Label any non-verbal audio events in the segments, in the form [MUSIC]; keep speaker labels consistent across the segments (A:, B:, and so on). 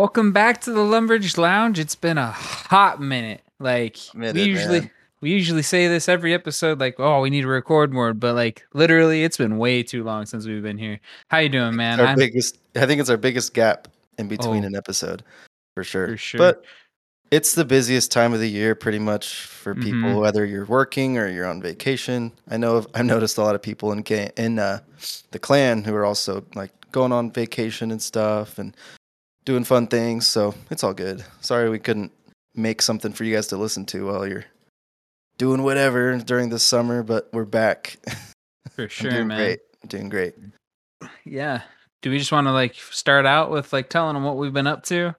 A: Welcome back to the Lumbridge Lounge. It's been a hot minute. Like
B: Minute,
A: we usually
B: man.
A: we usually say this every episode, like, oh, we need to record more, but like literally it's been way too long since we've been here. How you doing, man?
B: Our
A: I'm
B: biggest. I think it's our biggest gap in between
A: Oh.
B: an episode, for sure.
A: For sure.
B: But it's the busiest time of the year, pretty much for people.
A: Mhm.
B: Whether you're working or you're on vacation. I know I've noticed a lot of people in in uh, the clan who are also like going on vacation and stuff and doing fun things. So it's all good. Sorry we couldn't make something for you guys to listen to while you're doing whatever during the summer, but we're back. [LAUGHS]
A: for sure,
B: doing
A: man.
B: great. Doing great.
A: Yeah. Do we just want to like start out with like telling them what we've been up to?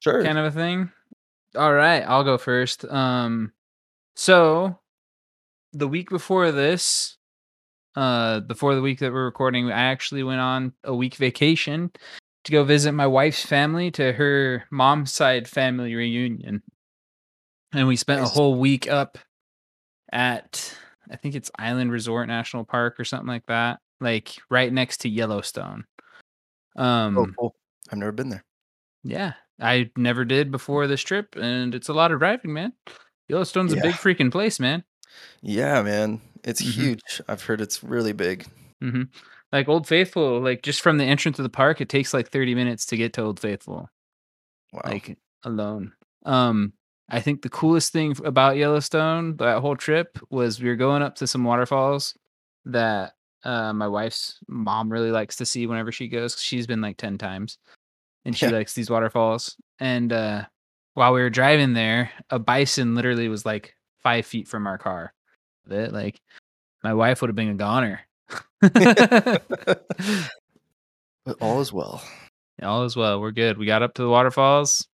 B: Sure.
A: kind of a thing. All right, I'll go first. Um so the week before this, uh before the week that we're recording, I actually went on a week vacation to go visit my wife's family to her mom's side family reunion. And we spent
B: Nice.
A: a whole week up at I think it's Island Resort National Park or something like that, like right next to Yellowstone. Um
B: Oh, cool. I've never been there.
A: yeah, I never did before this trip, and it's a lot of driving, man. Yellowstone's a big freaking place, man.
B: Yeah, man. It's
A: Mhm.
B: huge. I've heard it's really big.
A: hmm Like Old Faithful, like just from the entrance of the park, it takes like 30 minutes to get to Old Faithful,
B: Wow.
A: like alone. Um, I think the coolest thing about Yellowstone that whole trip was we were going up to some waterfalls that uh, my wife's mom really likes to see whenever she goes. She's been like 10 times and she
B: Yeah.
A: likes these waterfalls. And uh, while we were driving there, a bison literally was like five feet from our car. That like my wife would have been a goner.
B: But all is well.
A: All is well. We're good. We got up to the waterfalls.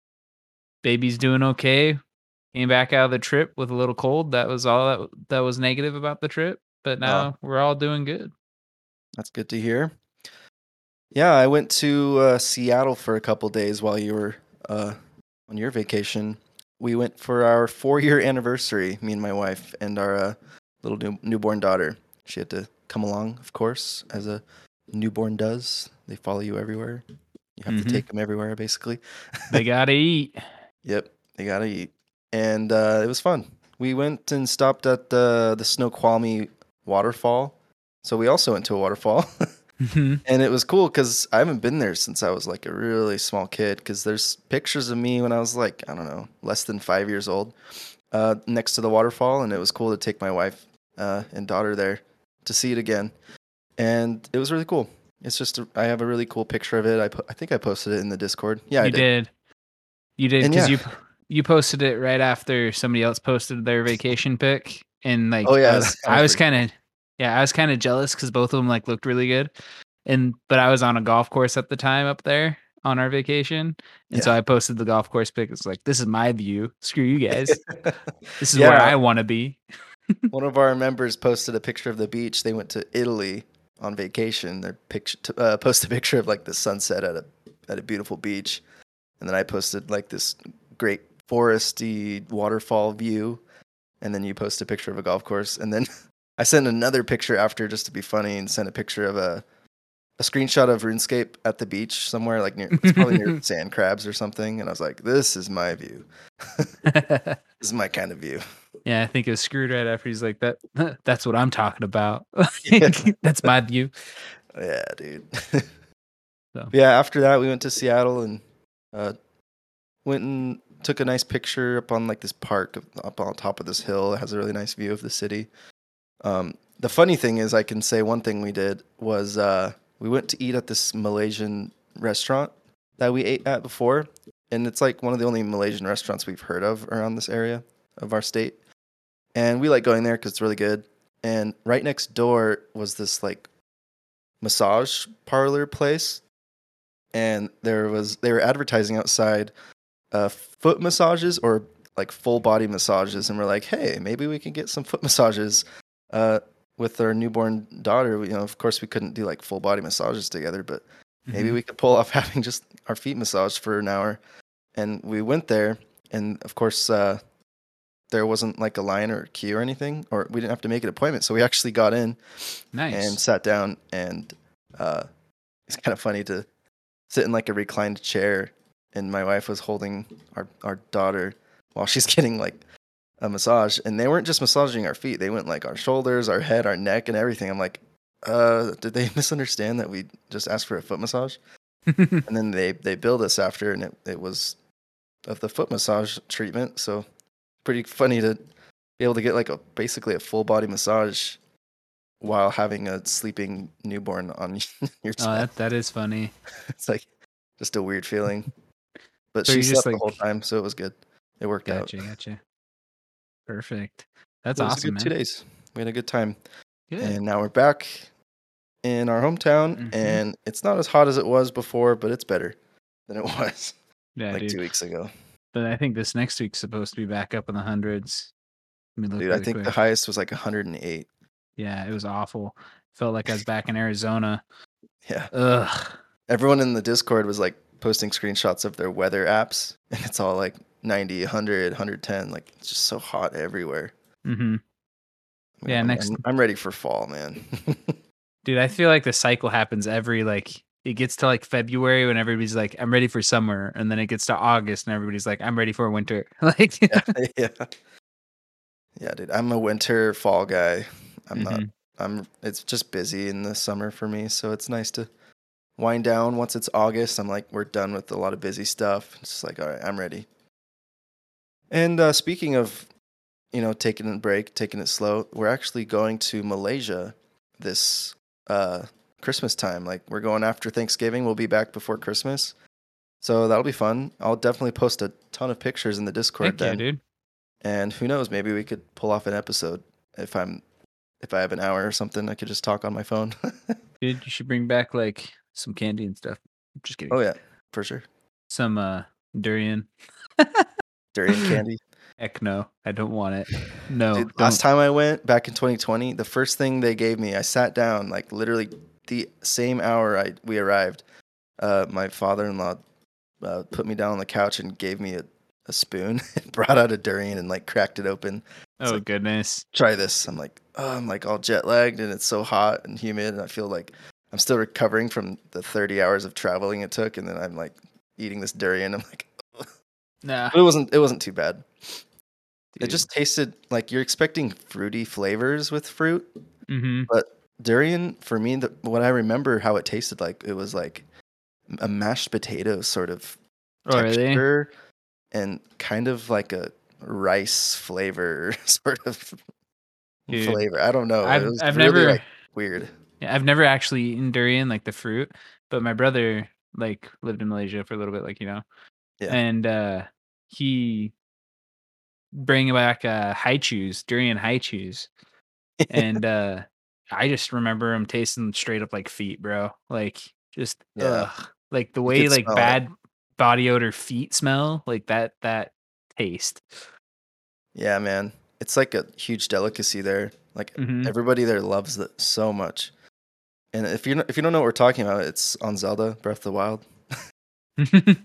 A: Baby's doing okay. Came back out of the trip with a little cold. That was all that, that was negative about the trip. But now we're all doing good.
B: That's good to hear. Yeah, I went to uh, Seattle for a couple days while you were uh, on your vacation. We went for our four-year anniversary. Me and my wife and our uh, little new- newborn daughter. She had to come along, of course, as a newborn does. They follow you everywhere. You have
A: Mhm.
B: to take them everywhere, basically. [LAUGHS]
A: They gotta eat.
B: Yep, they gotta eat, and uh, it was fun. We went and stopped at the the Snoqualmie waterfall. So we also went to a waterfall, [LAUGHS]
A: Mhm.
B: and it was cool because I haven't been there since I was like a really small kid. Because there's pictures of me when I was like I don't know less than five years old, uh, next to the waterfall, and it was cool to take my wife uh, and daughter there to see it again, and it was really cool. It's just a, I have a really cool picture of it. I po- I think I posted it in the Discord. Yeah, I
A: you
B: did.
A: did. You did because
B: yeah.
A: you you posted it right after somebody else posted their vacation pic, and like
B: Oh, yeah,
A: I was,
B: I
A: I was kind of yeah, I was kind of jealous because both of them like looked really good, and but I was on a golf course at the time up there on our vacation, and so I posted the golf course pic. It's like this is my view. Screw you guys. [LAUGHS] This is where I want to be.
B: One of our members posted a picture of the beach. They went to Italy on vacation. They picture uh, posted a picture of like the sunset at a at a beautiful beach, and then I posted like this great foresty waterfall view, and then you post a picture of a golf course, and then [LAUGHS] I sent another picture after just to be funny and sent a picture of a a screenshot of RuneScape at the beach somewhere like near it's probably near [LAUGHS] sand crabs or something, and I was like, this is my view. [LAUGHS] this is my kind of view.
A: Yeah, I think it was screwed right after he's like that. That's what I'm talking about. [LAUGHS] That's my view.
B: Yeah, dude. [LAUGHS]
A: So.
B: Yeah, after that we went to Seattle and uh, went and took a nice picture up on like this park up- up on top of this hill. It has a really nice view of the city. Um, the funny thing is, I can say one thing we did was uh, we went to eat at this Malaysian restaurant that we ate at before, and it's like one of the only Malaysian restaurants we've heard of around this area of our state. And we like going there because it's really good. And right next door was this like massage parlor place. And there was they were advertising outside uh, foot massages or like full body massages. And we're like hey maybe we can get some foot [LAUGHS] massages uh, with our newborn daughter. We- you know of course we couldn't do like full body massages together but maybe
A: Mhm.
B: we could pull [LAUGHS] off having just our feet massaged for an hour. And we went there. And of course uh, there wasn't like a line or a queue or anything or we didn't have to make an appointment so we actually got in
A: nice.
B: and sat down and uh, it's kind of funny to sit in like a reclined chair and my wife was holding our our daughter while she's [LAUGHS] getting like a massage, and they weren't just massaging our feet; they went like our shoulders, our head, our neck, and everything. I'm like, uh, did they [LAUGHS] misunderstand that we just asked for a foot massage? [LAUGHS] and then they they billed us after, and it it was of the foot massage treatment. So pretty funny to be able to get like a basically a full body massage while having a sleeping newborn on [LAUGHS] your
A: oh, that that is funny. [LAUGHS]
B: it's like just a weird feeling. But
A: So
B: she slept
A: just,
B: the whole time, so it was good. It worked out.
A: Gotcha, gotcha. Perfect. That's
B: It was a
A: awesome,
B: good two days. We had a good time,
A: Good.
B: and now we're back in our hometown,
A: Mhm.
B: and it's not as hot as it was before, but it's better than it [LAUGHS] was
A: yeah,
B: like
A: dude.
B: two weeks ago.
A: But I think this next week's supposed to be back up in the hundreds. Let me look
B: Dude, I think the highest was like 108.
A: Yeah, it was awful. Felt like I was back in Arizona. [LAUGHS]
B: Yeah.
A: Ugh.
B: Everyone in the Discord was like posting screenshots of their weather apps, [LAUGHS] and it's all like 90, 100, 110. Like it's just so hot everywhere.
A: Mm-hmm.
B: I mean,
A: Yeah,
B: I'm,
A: next-
B: I'm, I'm ready for fall, man. [LAUGHS]
A: Dude, I feel like the cycle happens every like it gets to like February when everybody's like, I'm ready for summer, and then it gets to August and everybody's like, I'm ready for winter. [LAUGHS] like
B: yeah, [LAUGHS] [LAUGHS] yeah, yeah, dude. I'm a winter fall guy. I'm not.
A: Mhm.
B: I'm. It's just busy in the summer for me, so it's nice to wind down. Once it's August, I'm like, we're done with a lot of busy stuff. It's just like, all right, I'm ready. And uh, speaking of, you know, taking a break, taking it slow, we're actually going to Malaysia this uh, Christmas time. Like, we're going after Thanksgiving. We'll be back before Christmas, so that'll be fun. I'll definitely post a ton of pictures in the Discord
A: Heck yeah,
B: then.
A: dude.
B: And who knows, maybe we could pull off an episode if I'm if I have an hour or something. I could just talk on my phone. [LAUGHS]
A: Dude, you should bring back like some candy and stuff. Just kidding.
B: oh yeah, for sure.
A: Some uh durian. [LAUGHS]
B: Durian [LAUGHS] candy.
A: Heck no, I don't want it. No.
B: Dude, last time I went back in 2020, the first thing they gave me, I sat down like literally the same hour I we arrived. Uh, my father-in-law uh, put me down on the couch and gave me a, a spoon [LAUGHS] and brought out a durian and like cracked it open.
A: oh
B: like-
A: goodness.
B: Try this. I'm like, oh, I'm like all jet lagged and it's so hot and humid and I feel like I'm still recovering from the 30 hours of traveling it took and then I'm like eating this durian. I'm like,
A: Nah.
B: but it wasn't it wasn't too bad. It just tasted like you're expecting fruity flavors with fruit.
A: Mhm.
B: Durian, for me, the, what I remember how it tasted like, it was like a mashed potato sort of
A: Oh, really?
B: texture and kind of like a rice flavor [LAUGHS] sort of
A: Dude,
B: flavor. I don't know.
A: I've
B: it was
A: I've
B: really
A: never
B: like, weird.
A: Yeah, I've never actually eaten durian like the fruit, but my brother like lived in Malaysia for a little bit, like you know,
B: Yeah.
A: and uh he bring back uh Hi-Chews, durian Hi-Chews, [LAUGHS] and uh I just remember him tasting straight up like feet, bro. Like just
B: Yeah.
A: ugh. like the way like
B: smell it.
A: bad body odor feet smell, like that that taste.
B: Yeah, man. It's like a huge delicacy there. Like
A: Mhm.
B: everybody there loves it so much. And if you if you don't know what we're talking about, it's on Zelda Breath of the Wild. [LAUGHS]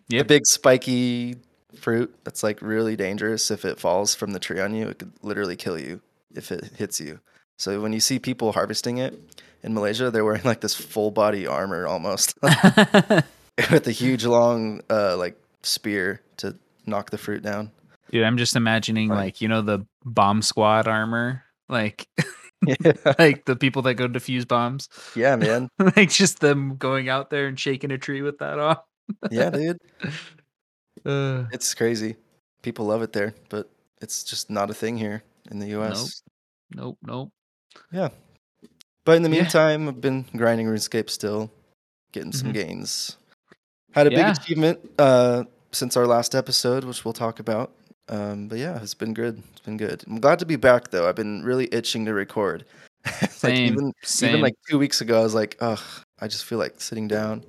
B: The big spiky fruit that's like really dangerous. If it falls from the tree on you, it could literally kill you if it hits you. So when you see people harvesting it in Malaysia, they're wearing like this full body armor almost [LAUGHS] with a huge long uh like spear to knock the fruit down.
A: Dude, I'm just imagining like, you know, the bomb squad armor, like [LAUGHS]
B: yeah, [LAUGHS]
A: like the people that go to defuse bombs.
B: yeah, man.
A: like just them going out there and shaking a tree with that off.
B: Yeah, dude.
A: Uh,
B: It's crazy. People love it there, but it's just not a thing here in the US.
A: Nope, nope, nope.
B: But in the
A: Yeah.
B: meantime, I've been grinding RuneScape still, getting some
A: Mhm.
B: gains. Had a
A: Yeah.
B: big achievement uh, since our last episode, which we'll talk about. Um, but yeah, it's been good. It's been good. I'm glad to be back though. I've been really itching to record. [LAUGHS] like
A: Same,
B: even
A: same.
B: even like two weeks ago, I was like, ugh, I just feel like sitting down,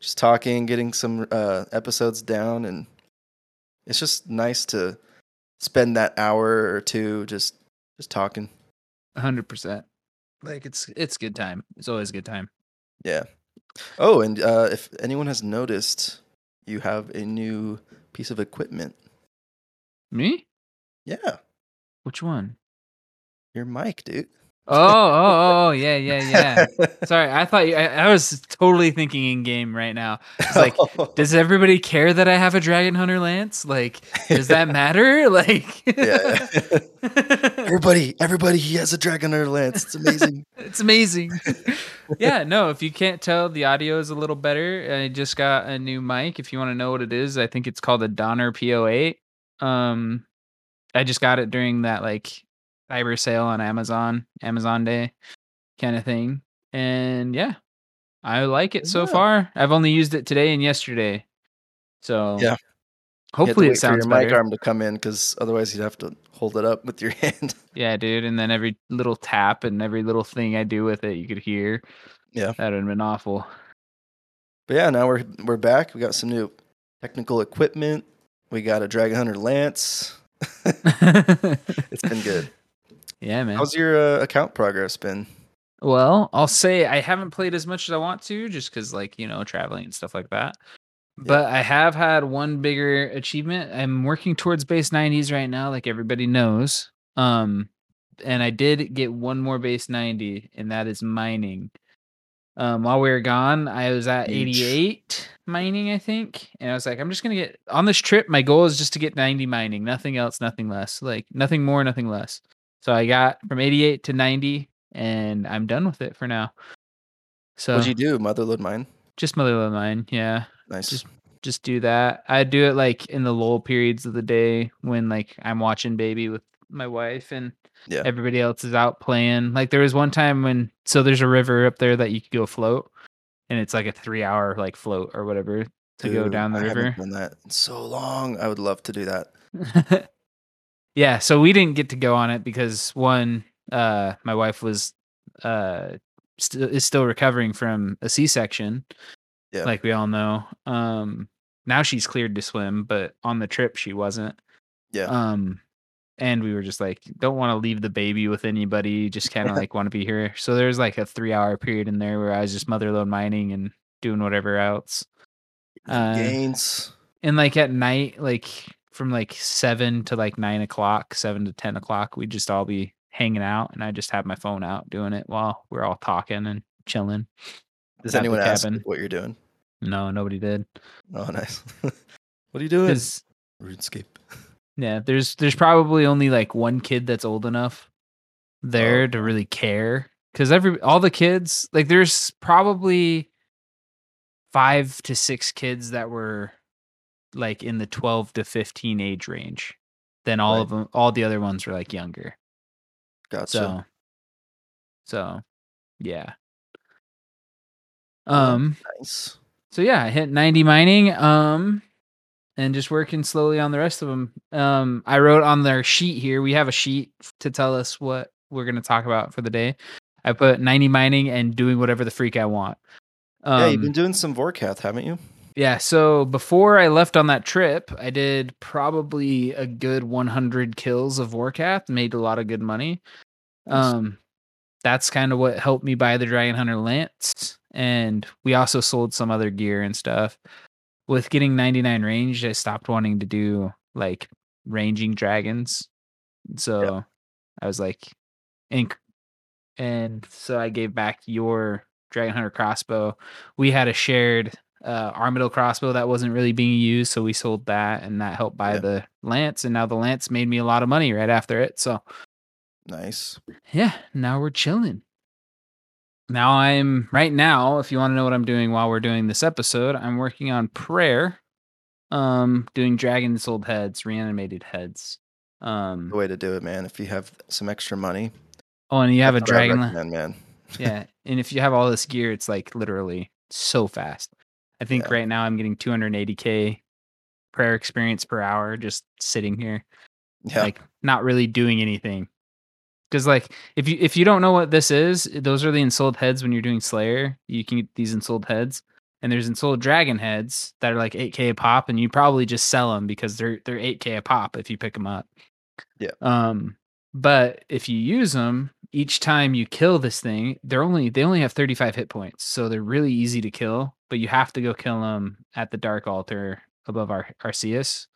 B: just talking, getting some uh, episodes down, and it's just nice to spend that hour or two just just talking.
A: Hundred percent. Like it's it's good time. It's always a good time.
B: Yeah. Oh, and uh, if anyone has noticed, you have a new piece of equipment.
A: Me?
B: Yeah,
A: Which one?
B: your mic, dude.
A: Oh, oh, oh, yeah, yeah, yeah. Sorry, I thought you, I, I was totally thinking in game right now. It's like, [LAUGHS] does everybody care that I have a dragon hunter lance? Like, does that matter? [LAUGHS] Like,
B: yeah, yeah. [LAUGHS] everybody, everybody, he has a dragon hunter lance. It's amazing.
A: it's amazing. yeah, no, if you can't tell, the audio is a little better. I just got a new mic. If you want to know what it is, I think it's called a Donner PO8. Um, I just got it during that like cyber sale on Amazon, Amazon Day kind of thing. And yeah, I like it so
B: Yeah.
A: far. I've only used it today and yesterday. So
B: Yeah. You have to
A: hopefully it
B: wait for your
A: sounds
B: mic
A: better.
B: arm to come in because otherwise you'd have to hold it up with your [LAUGHS] hand.
A: Yeah, dude. And then every little tap and every little thing I do with it, you could hear.
B: Yeah.
A: That would have been awful.
B: But yeah, now we're we're back. We got some new technical equipment. We got a dragon hunter lance. [LAUGHS] It's been good. [LAUGHS]
A: yeah, man.
B: How's your uh, account progress been?
A: Well, I'll say I haven't played as much as I want to just because, like, you know, traveling and stuff like that. But I have had one bigger achievement. I'm working towards base 90s right now, like everybody knows. Um, and I did get one more base 90, and that is mining. Um, while we were gone, I was at
B: Huge.
A: 88 mining, I think. And I was like, I'm just gonna get on this trip. My goal is just to get 90 mining, nothing else, nothing less. Like nothing more, nothing less. So I got from 88 to 90, and I'm done with it for now. So
B: What'd you do? Motherlode mine.
A: just motherlode mine, yeah
B: Nice.
A: Just- just do that. I do it like in the lull periods of the day when like I'm watching baby with my wife and
B: Yeah.
A: everybody else is out playing. Like there was one time when so there's a river up there that you could go float and it's like a 3 hour like float or whatever to go down the
B: I haven't
A: river.
B: done that in so long. I would love to do that. [LAUGHS]
A: yeah, so we didn't get to go on it because one uh my wife was uh st- is still recovering from a C-section.
B: Yeah.
A: Like we all know. Um now she's cleared to swim, but on the trip she wasn't.
B: Yeah.
A: Um and we were just like don't want to leave the baby with anybody, just kind of [LAUGHS] like want to be here. So there's like a 3-hour period in there where I was just motherlode mining and doing whatever else. uh,
B: Gains.
A: And like at night, like from like seven to like nine o'clock, seven to ten o'clock, we'd just all be hanging out, and I just have my phone out doing it while we're all talking and chilling.
B: Does anyone ask
A: cabin.
B: what you're doing?
A: No, nobody did.
B: Oh, nice. [LAUGHS] what are you doing? RuneScape.
A: yeah, there's there's probably only like one kid that's old enough there oh. to really care. Because every all the kids, like there's probably five to six kids that were like in the 12 to 15 age range. Then all
B: Right.
A: of them, all the other ones were like younger.
B: Gotcha.
A: So, so yeah. Um.
B: nice.
A: So yeah, I hit 90 mining. Um. And just working slowly on the rest of them. Um. I wrote on their sheet here. We have a sheet to tell us what we're gonna talk about for the day. I put 90 mining and doing whatever the freak I want. Um,
B: yeah, you've been doing some Vorkath, haven't you?
A: Yeah, so before I left on that trip, I did probably a good 100 kills of Vorkath, made a lot of good money. Um that's kind of what helped me buy the Dragon Hunter Lance and we also sold some other gear and stuff. With getting 99 range, I stopped wanting to do like ranging dragons. So I was like and and so I gave back your Dragon Hunter crossbow. We had a shared uh, Armadyl crossbow that wasn't really being used, so we sold that, and that helped buy
B: Yeah.
A: the lance. And now the lance made me a lot of money right after it. So
B: Nice.
A: yeah, now we're chilling. Now I'm right now. If you want to know what I'm doing while we're doing this episode, I'm working on prayer. Um, doing dragon sold heads, reanimated heads. Um,
B: The way to do it, man. If you have some extra money,
A: oh, and you have a
B: that's what I
A: dragon.
B: man.
A: yeah and if you have all this gear it's like literally so fast i think
B: Yeah.
A: right now i'm getting 280k prayer experience per hour just sitting here
B: Yeah.
A: like not really doing anything because like if you if you don't know what this is those are the ensouled heads when you're doing slayer you can get these ensouled heads and there's ensouled dragon heads that are like 8k a pop and you probably just sell them because they're they're 8k a pop if you pick them up
B: Yeah.
A: um but if you use them each time you kill this thing they're only they only have 35 hit points so they're really easy to kill but you have to go kill them at the dark altar above our Arceuus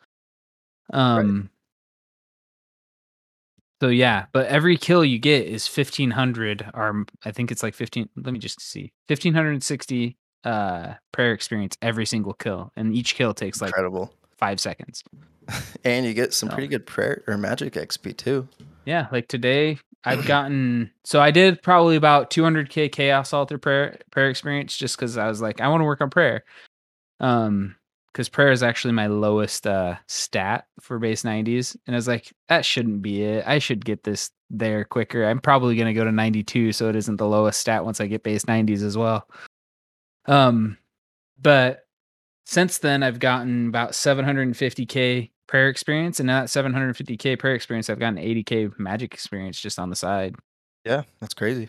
A: um So yeah, but every kill you get is 1500 or I think it's like 15 let me just see. 1560 uh prayer experience every single kill and each kill takes like
B: Incredible.
A: 5 seconds. [LAUGHS]
B: And you get some
A: So-
B: pretty good prayer or magic XP too.
A: Yeah, like today I've gotten so I did probably about 200k chaos altar prayer prayer experience just cuz I was like I want to work on prayer. Um cuz prayer is actually my lowest uh stat for base 90s and I was like that shouldn't be it. I should get this there quicker. I'm probably going to go to 92 so it isn't the lowest stat once I get base 90s as well. Um but since then I've gotten about 750k prayer experience and now that 750k prayer experience I've gotten 80k magic experience just on the side.
B: Yeah, that's crazy.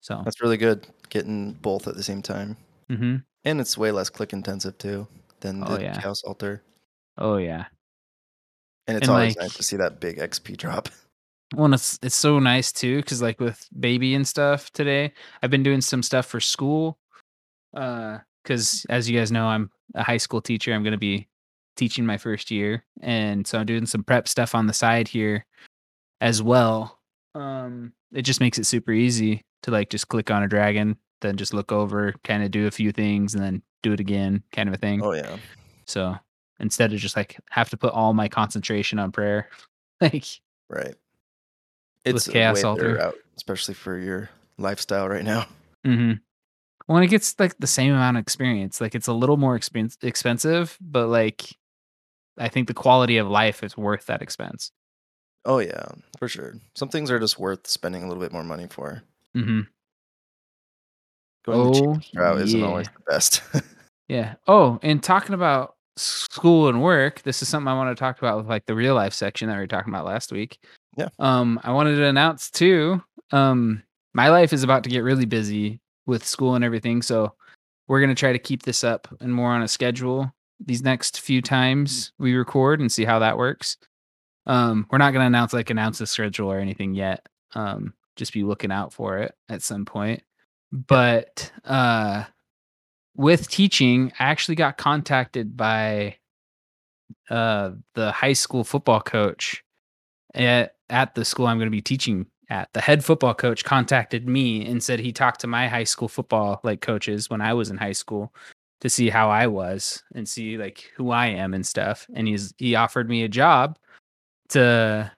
A: So,
B: That's really good. Getting both at the same time.
A: hmm
B: And it's way less click intensive too than
A: Oh,
B: the
A: yeah.
B: Chaos Altar.
A: oh yeah.
B: And it's
A: And,
B: always
A: like-
B: nice to see that big XP [LAUGHS] drop.
A: Well, and it's it's so nice too cuz like with baby and stuff today, I've been doing some stuff for school. Uh cuz as you guys know, I'm a high school teacher. I'm going to be teaching my first year and so I'm doing some prep stuff on the side here as well. Um it just makes it super easy to like just click on a dragon, then just look over, kind of do a few things and then do it again kind of a thing.
B: Oh yeah.
A: So, instead of just like have to put all my concentration on prayer, [LAUGHS] like
B: Right. It's
A: Chaos Altar.
B: route, especially for your lifestyle right now.
A: Mm-hmm. When it gets like the same amount of experience, like it's a little more expen- expensive, but like I think the quality of life is worth that expense.
B: Oh yeah, for sure. Some things are just worth spending a little bit more money for.
A: hmm
B: Going the
A: Oh,
B: cheapest route isn't always the best. [LAUGHS]
A: Yeah. Oh, and talking about school and work, this is something I want to talk about with like the real life section that we were talking about last week.
B: Yeah.
A: Um, I wanted to announce too. Um, my life is about to get really busy with school and everything, so we're gonna try to keep this up and more on a schedule these next few times we record and see how that works. Um, we're not gonna announce like announce the schedule or anything yet. Um, just be looking out for it at some point. But uh with teaching, I actually got contacted by uh the high school football coach at at the school I'm going to be teaching at. The head football coach contacted me and said he talked to my high school football like coaches when I was in high school to see how I was and see like who I am and stuff. And he's he offered me a job to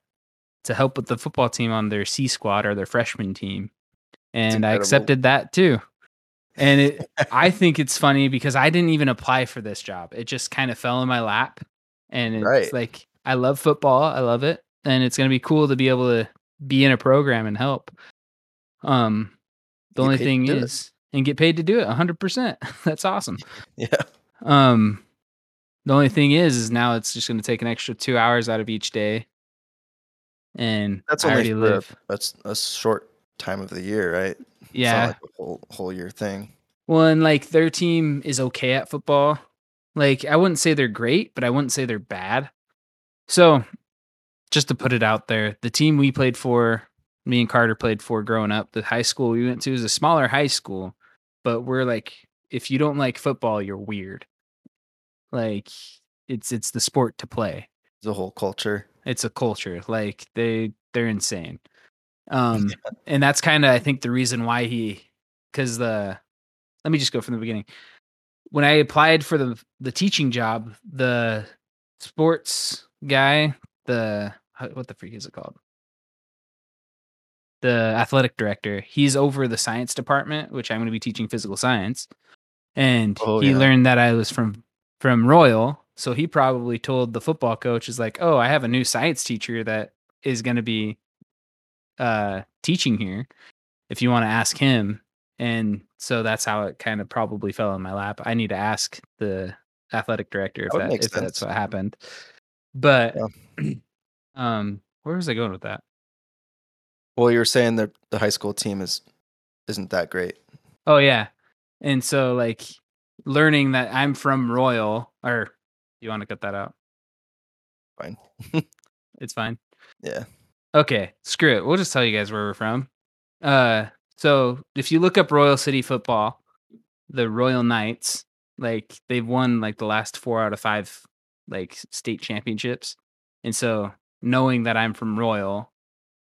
A: to help with the football team on their C squad or their freshman team. And I accepted that too. And it I [LAUGHS] think it's funny because I didn't even apply for this job. It just kind of fell in my lap. And it's
B: Right.
A: like I love football. I love it. And it's gonna be cool to be able to be in a program and help. Um the
B: Get
A: only thing is and get paid to do it 100%. [LAUGHS] That's awesome. [LAUGHS]
B: yeah.
A: Um the only thing is is now it's just going to take an extra 2 hours out of each day. And
B: That's
A: I
B: only
A: already
B: for a,
A: live.
B: a s- a short time of the year, right? It's
A: Yeah.
B: not like a whole whole year thing.
A: Well, and like their team is okay at football. Like I wouldn't say they're great, but I wouldn't say they're bad. So, just to put it out there, the team we played for, me and Carter played for growing up, the high school we went to is a smaller high school, but we're like if you don't like football, you're weird. Like it's it's the sport to play.
B: It's a whole culture.
A: It's a culture. Like they they're insane. Um and that's kind of I think the reason why he cuz the let me just go from the beginning. When I applied for the the teaching job, the sports guy, the what the freak is it called? The athletic director, he's over the science department, which I'm going to be teaching physical science. And
B: Oh,
A: he
B: yeah.
A: learned that I was from from Royal, so he probably told the football coach is like, "Oh, I have a new science teacher that is going to be uh teaching here if you want to ask him." And so that's how it kind of probably fell in my lap. I need to ask the athletic director if
B: That
A: that if that's what happened. But [CLEARS THROAT] um where was I going with that?
B: Well, you were saying that the high school team is isn't that great.
A: Oh yeah. And so like learning that I'm from Royal or you want to cut that out?
B: Fine. [LAUGHS]
A: It's fine.
B: Yeah.
A: Okay, screw it. We'll just tell you guys where we're from. Uh so if you look up Royal City football, the Royal Knights, like they've won like the last 4 out of 5 like state championships. And so knowing that I'm from Royal,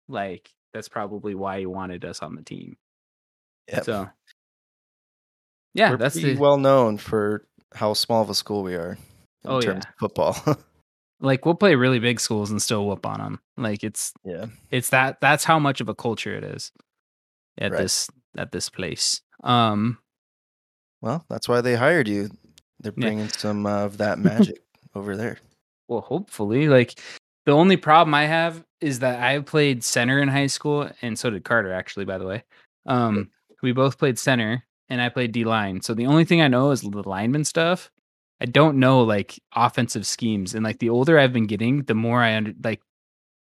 A: like that's probably why he wanted us on the team.
B: Yep.
A: So yeah,
B: We're
A: that's the
B: well known for how small of a school we are in
A: Oh,
B: terms
A: yeah.
B: of football. [LAUGHS]
A: like we'll play really big schools and still whoop on them. Like it's
B: yeah.
A: it's that that's how much of a culture it is at
B: Right.
A: this at this place. Um
B: Well, that's why they hired you. They're
A: Yeah.
B: bringing some uh, of that [LAUGHS] magic over there.
A: well hopefully like the only problem I have is that I played center in high school and so did Carter actually by the way. Um we both played center and I played D line. So the only thing I know is the lineman stuff. I don't know like offensive schemes and like the older I've been getting, the more I under, like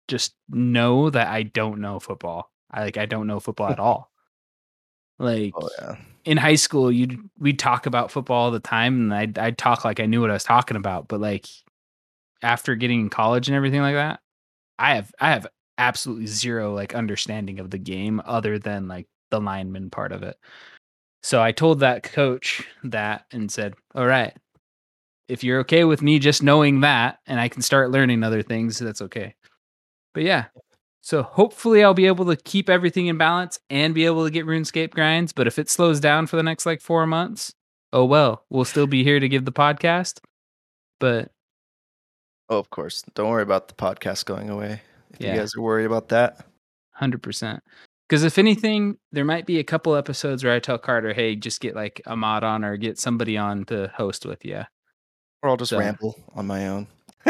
A: just know that I don't know football. I like I don't know football at [LAUGHS] all. Like
B: Oh yeah.
A: in high school, you'd we'd talk about football all the time, and I'd I'd talk like I knew what I was talking about. But like after getting in college and everything like that, I have I have absolutely zero like understanding of the game other than like the lineman part of it. So I told that coach that and said, "All right, if you're okay with me just knowing that, and I can start learning other things, that's okay." But yeah. So hopefully I'll be able to keep everything in balance and be able to get RuneScape grinds. But if it slows down for the next like four months, oh well, we'll still be here to give the podcast. But
B: Oh, of course. Don't worry about the podcast going away. If
A: Yeah.
B: you guys are worried about that,
A: hundred percent. Because if anything, there might be a couple episodes where I tell Carter, "Hey, just get like a mod on or get somebody on to host with you."
B: or I'll just
A: So-
B: ramble on my own [LAUGHS]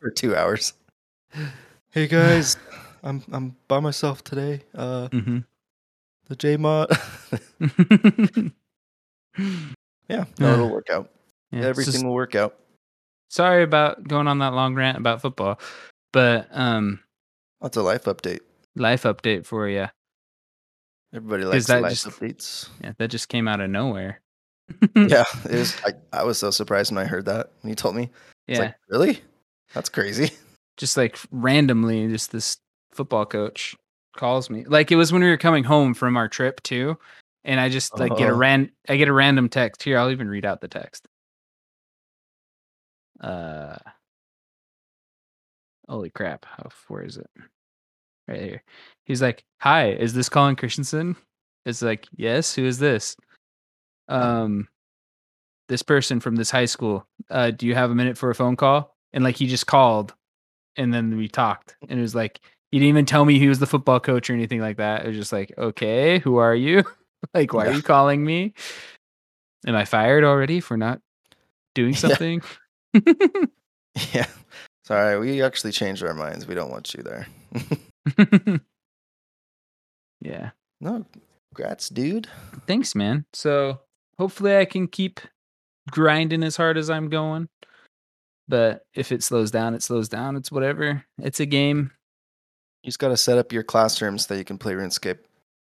B: for two hours. Hey guys, [LAUGHS] I'm I'm by myself today. Uh,
A: hmm
B: the J mod. [LAUGHS] yeah, no, it'll work out.
A: Yeah,
B: Everything
A: just-
B: will work out.
A: Sorry about going on that long rant about football, but um,
B: That's a life update.
A: life update for you.
B: Everybody likes
A: that
B: life
A: just-
B: updates.
A: Yeah, that just came out of nowhere.
B: Yeah, [LAUGHS] it was. I, I was so surprised when I heard that when you told me. It's
A: yeah.
B: like, really? That's crazy. [LAUGHS]
A: just like randomly, just this football coach calls me. Like it was when we were coming home from our trip too, and I just like get a
B: Oh.
A: ran I get a random text. Here, I'll even read out the text. Uh, holy crap! How, where is it? Right here. He's like, "Hi, is this Colin Christensen?" It's like, "Yes." Who is this? Um, this person from this high school. Uh, do you have a minute for a phone call? And like he just called, and then we talked, and it was like he didn't even tell me he was the football coach or anything like that. It was just like, okay, who are you? [LAUGHS] like, why are you calling me? Am I fired already for not doing [LAUGHS]
B: Yeah.
A: something? [LAUGHS]
B: Yeah. Sorry, we actually changed our minds. We don't want you there. [LAUGHS]
A: yeah.
B: no, congrats, dude.
A: Thanks, man. So hopefully I can keep grinding as hard as I'm going. But if it slows down, it slows down. It's whatever. It's a game.
B: You just got to set up your classrooms that you can play RuneScape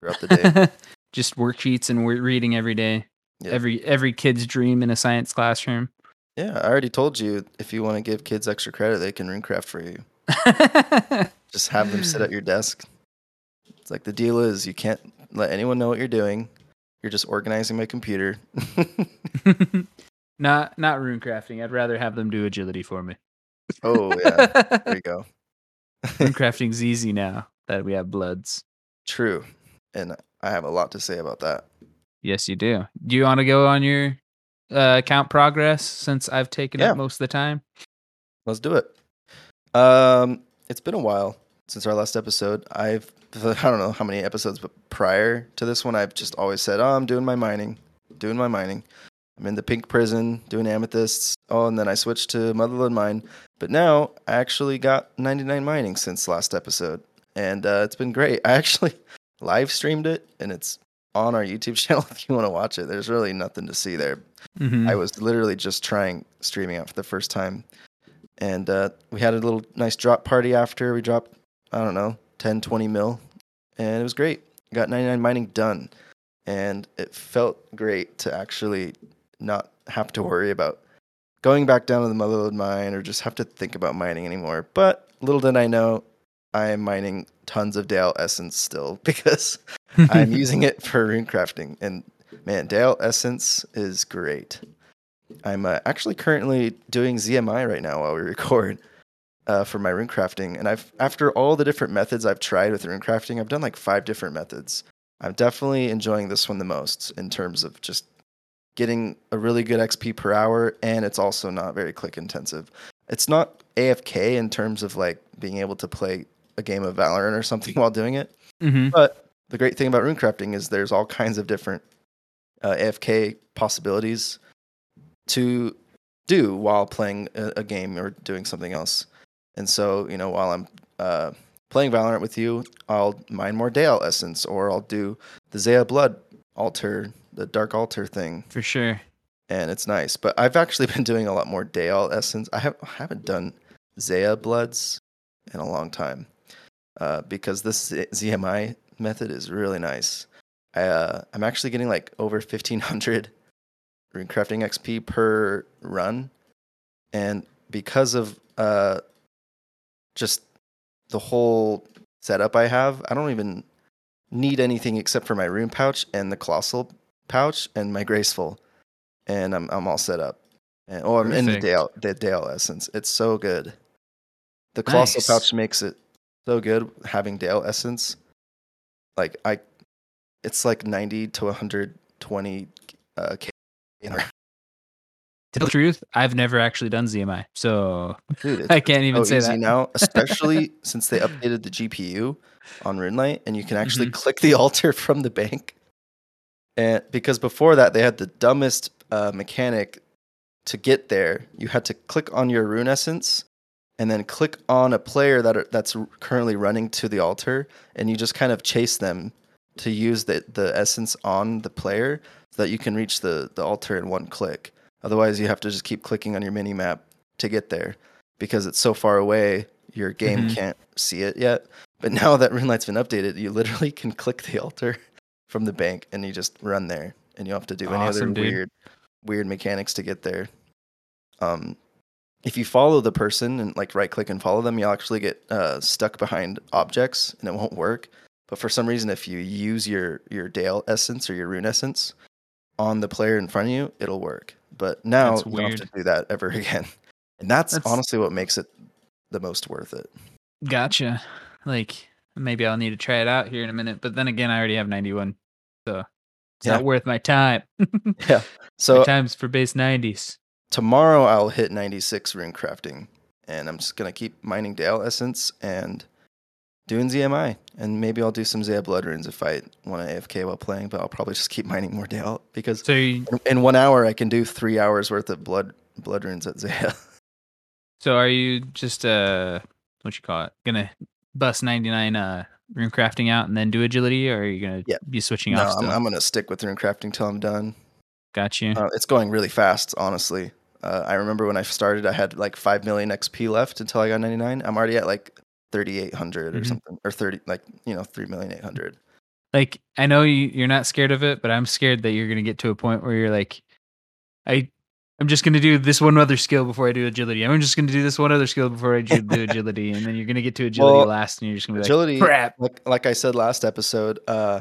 B: throughout the day. [LAUGHS]
A: Just worksheets and reading every day.
B: Yeah.
A: Every every kid's dream in a science classroom.
B: Yeah, I already told you if you want to give kids extra credit, they can RuneCraft for you. [LAUGHS] Just have them sit at your desk. It's like the deal is you can't let anyone know what you're doing. You're just organizing my computer. [LAUGHS]
A: not not rune crafting. I'd rather have them do agility for me.
B: oh yeah, [LAUGHS] there you go.
A: rune crafting's easy now that we have bloods.
B: True, and I have a lot to say about that.
A: Yes, you do. Do you want to go on your uh, account progress since I've taken
B: Yeah.
A: up most of the time?
B: Let's do it. Um, it's been a while since our last episode. I've [LAUGHS] I don't know how many episodes, but prior to this one, I've just always said, "Oh, I'm doing my mining, doing my mining. I'm in the pink prison doing amethysts. Oh, and then I switched to Motherlode Mine. But now I actually got 99 mining since last episode, and uh, it's been great. [LAUGHS] I actually live streamed it, and it's on our YouTube [LAUGHS] channel if you want to watch it. There's really nothing to see there,
A: Mhm.
B: I was literally just trying streaming out for the first time. And uh, we had a little nice drop party after. We dropped, I don't know, 10, 20 mil. And it was great. Got 99 mining done. And it felt great to actually not have to worry about going back down to the motherlode mine or just have to think about mining anymore. But little did I know, I am mining tons of Daeyalt Essence still [LAUGHS] because [LAUGHS] I'm using it for rune crafting, and man, Daeyalt Essence is great. I'm uh, actually currently doing ZMI right now while we [LAUGHS] record, uh, for my rune crafting, and I've after all the different methods I've tried with rune crafting, I've done like five different methods. I'm definitely enjoying this one the most in terms of just getting a really good XP per hour, and it's also not very click intensive. It's not AFK in terms of like being able to play a game of Valorant or something [LAUGHS] while doing it.
A: Mm-hmm.
B: But the great thing about rune crafting is there's all kinds of different uh, AFK possibilities to do while playing a, a, game or doing something else. And so, you know, while I'm uh, playing Valorant with you, I'll mine more Daeyalt Essence or I'll do the Zeah Blood altar, the Dark Altar thing.
A: For sure.
B: And it's nice. But I've actually [LAUGHS] been doing a lot more Daeyalt Essence. I, have, I haven't done Zeah Bloods in a long time uh, because this ZMI method is really nice. I, uh, I'm actually getting like over 1500 [LAUGHS] rune crafting XP per run. And because of uh, just the whole setup I have, I don't even need anything except for my rune pouch and the colossal pouch and my graceful. And I'm I'm all set up. And oh, I'm Perfect. in the Daeyalt, the Daeyalt essence. It's so good. The colossal nice. pouch makes it so good having Daeyalt essence. Like I it's like 90 to 120 uh, K
A: to tell the truth, I've never actually done ZMI, so Dude, [LAUGHS] I can't even so say that
B: now. [LAUGHS] Especially since they updated the GPU on RuneLite, and you can actually mm-hmm. click the altar [LAUGHS] from the bank. And because before that, they had the dumbest uh, mechanic to get there. You had to click on your rune essence, and then click on a player that are, that's currently running to the altar, and you just kind of chase them to use the the essence on the player so that you can reach the the altar in one click. Otherwise, you have to just keep clicking on your mini map to get there because it's so far away. Your game mm-hmm. can't see it yet. But [LAUGHS] now that RuneLite's been updated, you literally can click the altar [LAUGHS] from the bank and you just run there, and you don't have to do awesome, any other dude. weird weird mechanics to get there. Um, if you follow the person and like right click and follow them, you'll actually get uh, stuck behind objects and it won't work. But for some reason, if you use your your Daeyalt essence or your rune essence on the player in front of you, it'll work. But now you don't have to do that ever [LAUGHS] again. And that's, that's honestly what makes it the most worth it.
A: Gotcha. Like maybe I'll need to try it out here in a minute. But then again, I already have 91. So it's yeah. not worth my time. [LAUGHS]
B: yeah. So
A: my time's for base 90s.
B: Tomorrow I'll hit 96 rune crafting. And I'm just going to keep mining Daeyalt Essence and doing ZMI, and maybe I'll do some Zeah Blood runes if I want to AFK while playing. But I'll probably just keep [LAUGHS] mining more Daeyalt because so you, in, in, one hour I can do three hours worth of blood blood runes at Zeah. [LAUGHS]
A: So are you just uh what you call it gonna bust ninety nine uh rune crafting out and then do agility, or are you gonna yeah. be switching
B: no,
A: off?
B: No, I'm, I'm, gonna stick with rune crafting till I'm done.
A: Got you.
B: Uh, it's going really fast, honestly. Uh, I remember when I started, I had like five million XP left until I got 99. I'm already at like 3800 or mm-hmm. something or 30 like you know 3 million 800
A: like i know you, you're not scared of it but i'm scared that you're going to get to a point where you're like i i'm just going to do this one other skill before i do agility i'm just going to do this one other skill before i do, [LAUGHS] agility and then you're going to get to agility well, last and you're just going to be agility, like crap
B: like, like i said last episode uh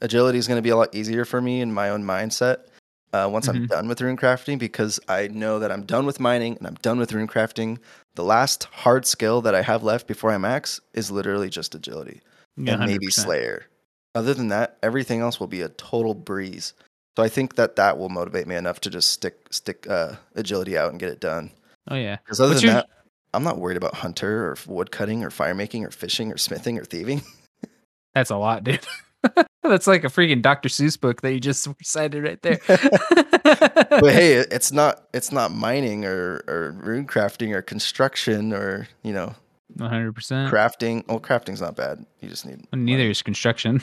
B: agility is going to be a lot easier for me in my own mindset uh, once mm-hmm. I'm done with rune crafting because I know that I'm done with mining and I'm done with rune crafting. The last hard skill that I have left before I max is literally just agility yeah, and 100%. maybe Slayer. Other than that, everything else will be a total breeze. So I think that that will motivate me enough to just stick stick uh, agility out and get it done.
A: Oh yeah.
B: Because other What's than your... that, I'm not worried about hunter or wood cutting or fire making or fishing or smithing or thieving. [LAUGHS]
A: That's a lot, dude. [LAUGHS] [LAUGHS] That's like a freaking Dr. Seuss book that you just [LAUGHS] recited right there. [LAUGHS]
B: but hey, it's not it's not mining or or rune crafting or construction or you know.
A: One hundred percent
B: crafting. Well, crafting's not bad. You just need.
A: neither money. is construction.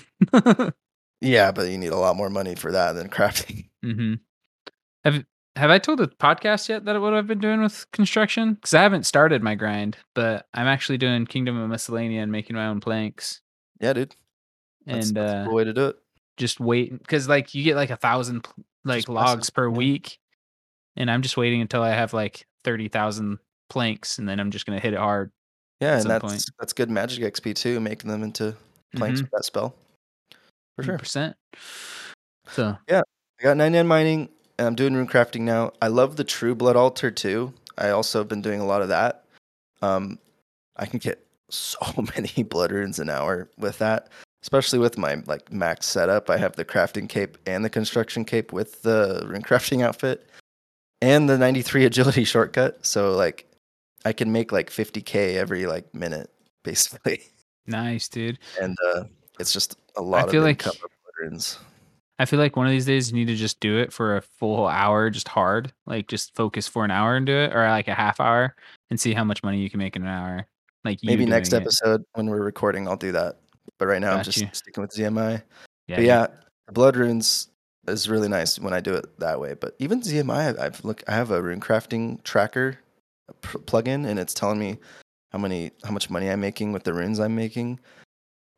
B: yeah, but you need a lot more money for that than crafting.
A: Mm-hmm. Have Have I told the podcast yet that what I've been doing with construction? Because I haven't started my grind, but I'm actually doing Kingdom of Miscellanea and making my own planks.
B: Yeah, dude.
A: That's, and
B: that's uh, way to do it.
A: Just wait because like you get like a thousand like just logs per week, and I'm just waiting until I have like thirty thousand planks, and then I'm just gonna hit it hard.
B: Yeah, and that's point. that's good magic XP too, making them into planks mm-hmm. with that spell. For sure.
A: Percent. So
B: yeah, I got 99 mining, and I'm doing rune crafting now. I love the True Blood altar too. I also have been doing a lot of that. Um, I can get [LAUGHS] so many blood runes an hour with that. Especially with my like max setup. I have the crafting cape and the construction cape with the rune crafting outfit and the 93 agility shortcut. So like I can make like 50k every like minute [LAUGHS] basically.
A: Nice, dude.
B: And uh it's just a lot
A: feel
B: of
A: like-
B: of.
A: I feel like one of these days you need to just do it for a full hour, just hard, like just focus for an hour and do it, or like a half hour, and see how much money you can make in an hour. Like you
B: Maybe next
A: doing it.
B: episode when we're recording, I'll do that. But right now, I'm just
A: you.
B: sticking with ZMI.
A: Yeah,
B: but yeah, the blood runes is really nice when I do it that way. But even ZMI, I've look, I have a rune crafting tracker pr- plugin, and it's telling me how many, how much money I'm making with the runes I'm making,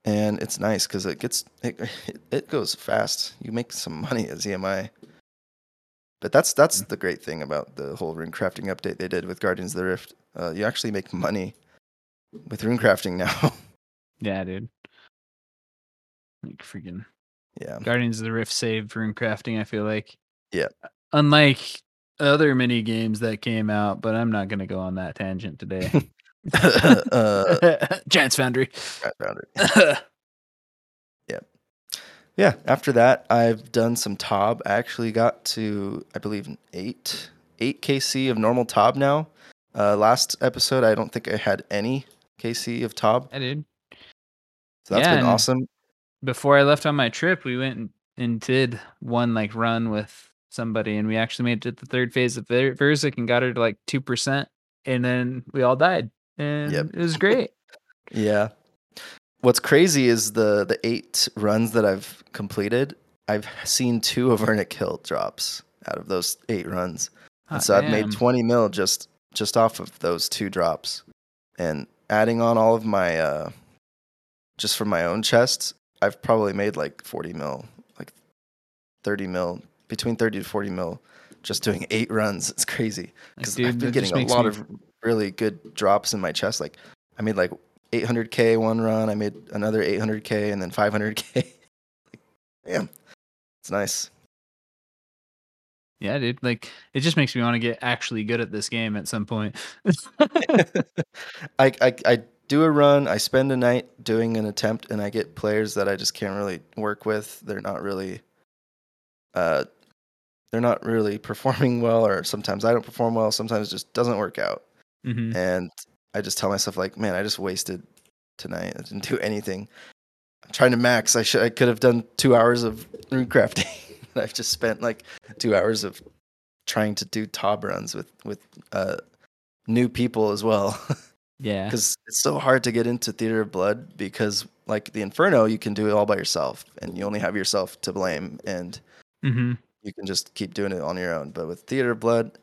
B: and it's nice because it gets, it, [LAUGHS] it goes fast. You make some money at ZMI. But that's that's the great thing about the whole rune crafting update they did with Guardians of the Rift. Uh, you actually make money with rune crafting now. [LAUGHS]
A: yeah, dude. Like freaking
B: yeah.
A: Guardians of the Rift saved rune crafting. I feel like.
B: Yeah.
A: Unlike other mini games that came out, but I'm not gonna go on that tangent today. [LAUGHS] [LAUGHS]
B: uh,
A: Giants' Foundry.
B: I found it. Yeah. After that, I've done some Tob. I actually got to, I believe, an eight eight KC of normal Tob now. Uh, last episode, I don't think I had any KC of Tob,
A: I did.
B: so that's
A: Yeah,
B: been awesome.
A: Before I left on my trip, we went and, and did one like run with somebody, and we actually made it to the third phase of Ver- Verzik and got her to like two percent, and then we all died, and
B: Yep.
A: it was great.
B: Yeah. What's crazy is the the eight runs that I've completed. I've seen two Avernic hilt drops out of those eight runs. And so I've
A: damn.
B: made 20 mil just just off of those two drops. And adding on all of my uh just from my own chests, I've probably made like 40 mil, like 30 mil, between 30 to 40 mil just doing [LAUGHS] 8 runs. It's crazy cuz
A: dude,
B: I've been getting a lot
A: me-
B: of really good drops in my chest like I made like 800k one run, I made another 800k and then 500k. [LAUGHS] like, damn. It's nice.
A: yeah, dude. Like it just makes me want to get actually good at this game at some point. [LAUGHS]
B: I, I I do a run. I spend a night doing an attempt, and I get players that I just can't really work with. They're not really, uh, they're not really [LAUGHS] performing well, or sometimes I don't perform well. Sometimes it just doesn't work out,
A: Mhm.
B: and I just tell myself like, man, I just wasted tonight. I didn't do anything. I'm trying to max. I should. I could have done two hours of rune crafting. [LAUGHS] I've just spent like two hours of trying to do Tob runs with with uh, new people as well. [LAUGHS]
A: Yeah.
B: because it's so hard to get into theater of blood because like the inferno you can do it all by yourself and you only have yourself to blame and
A: hmm
B: you can just keep doing it on your own but with theater of blood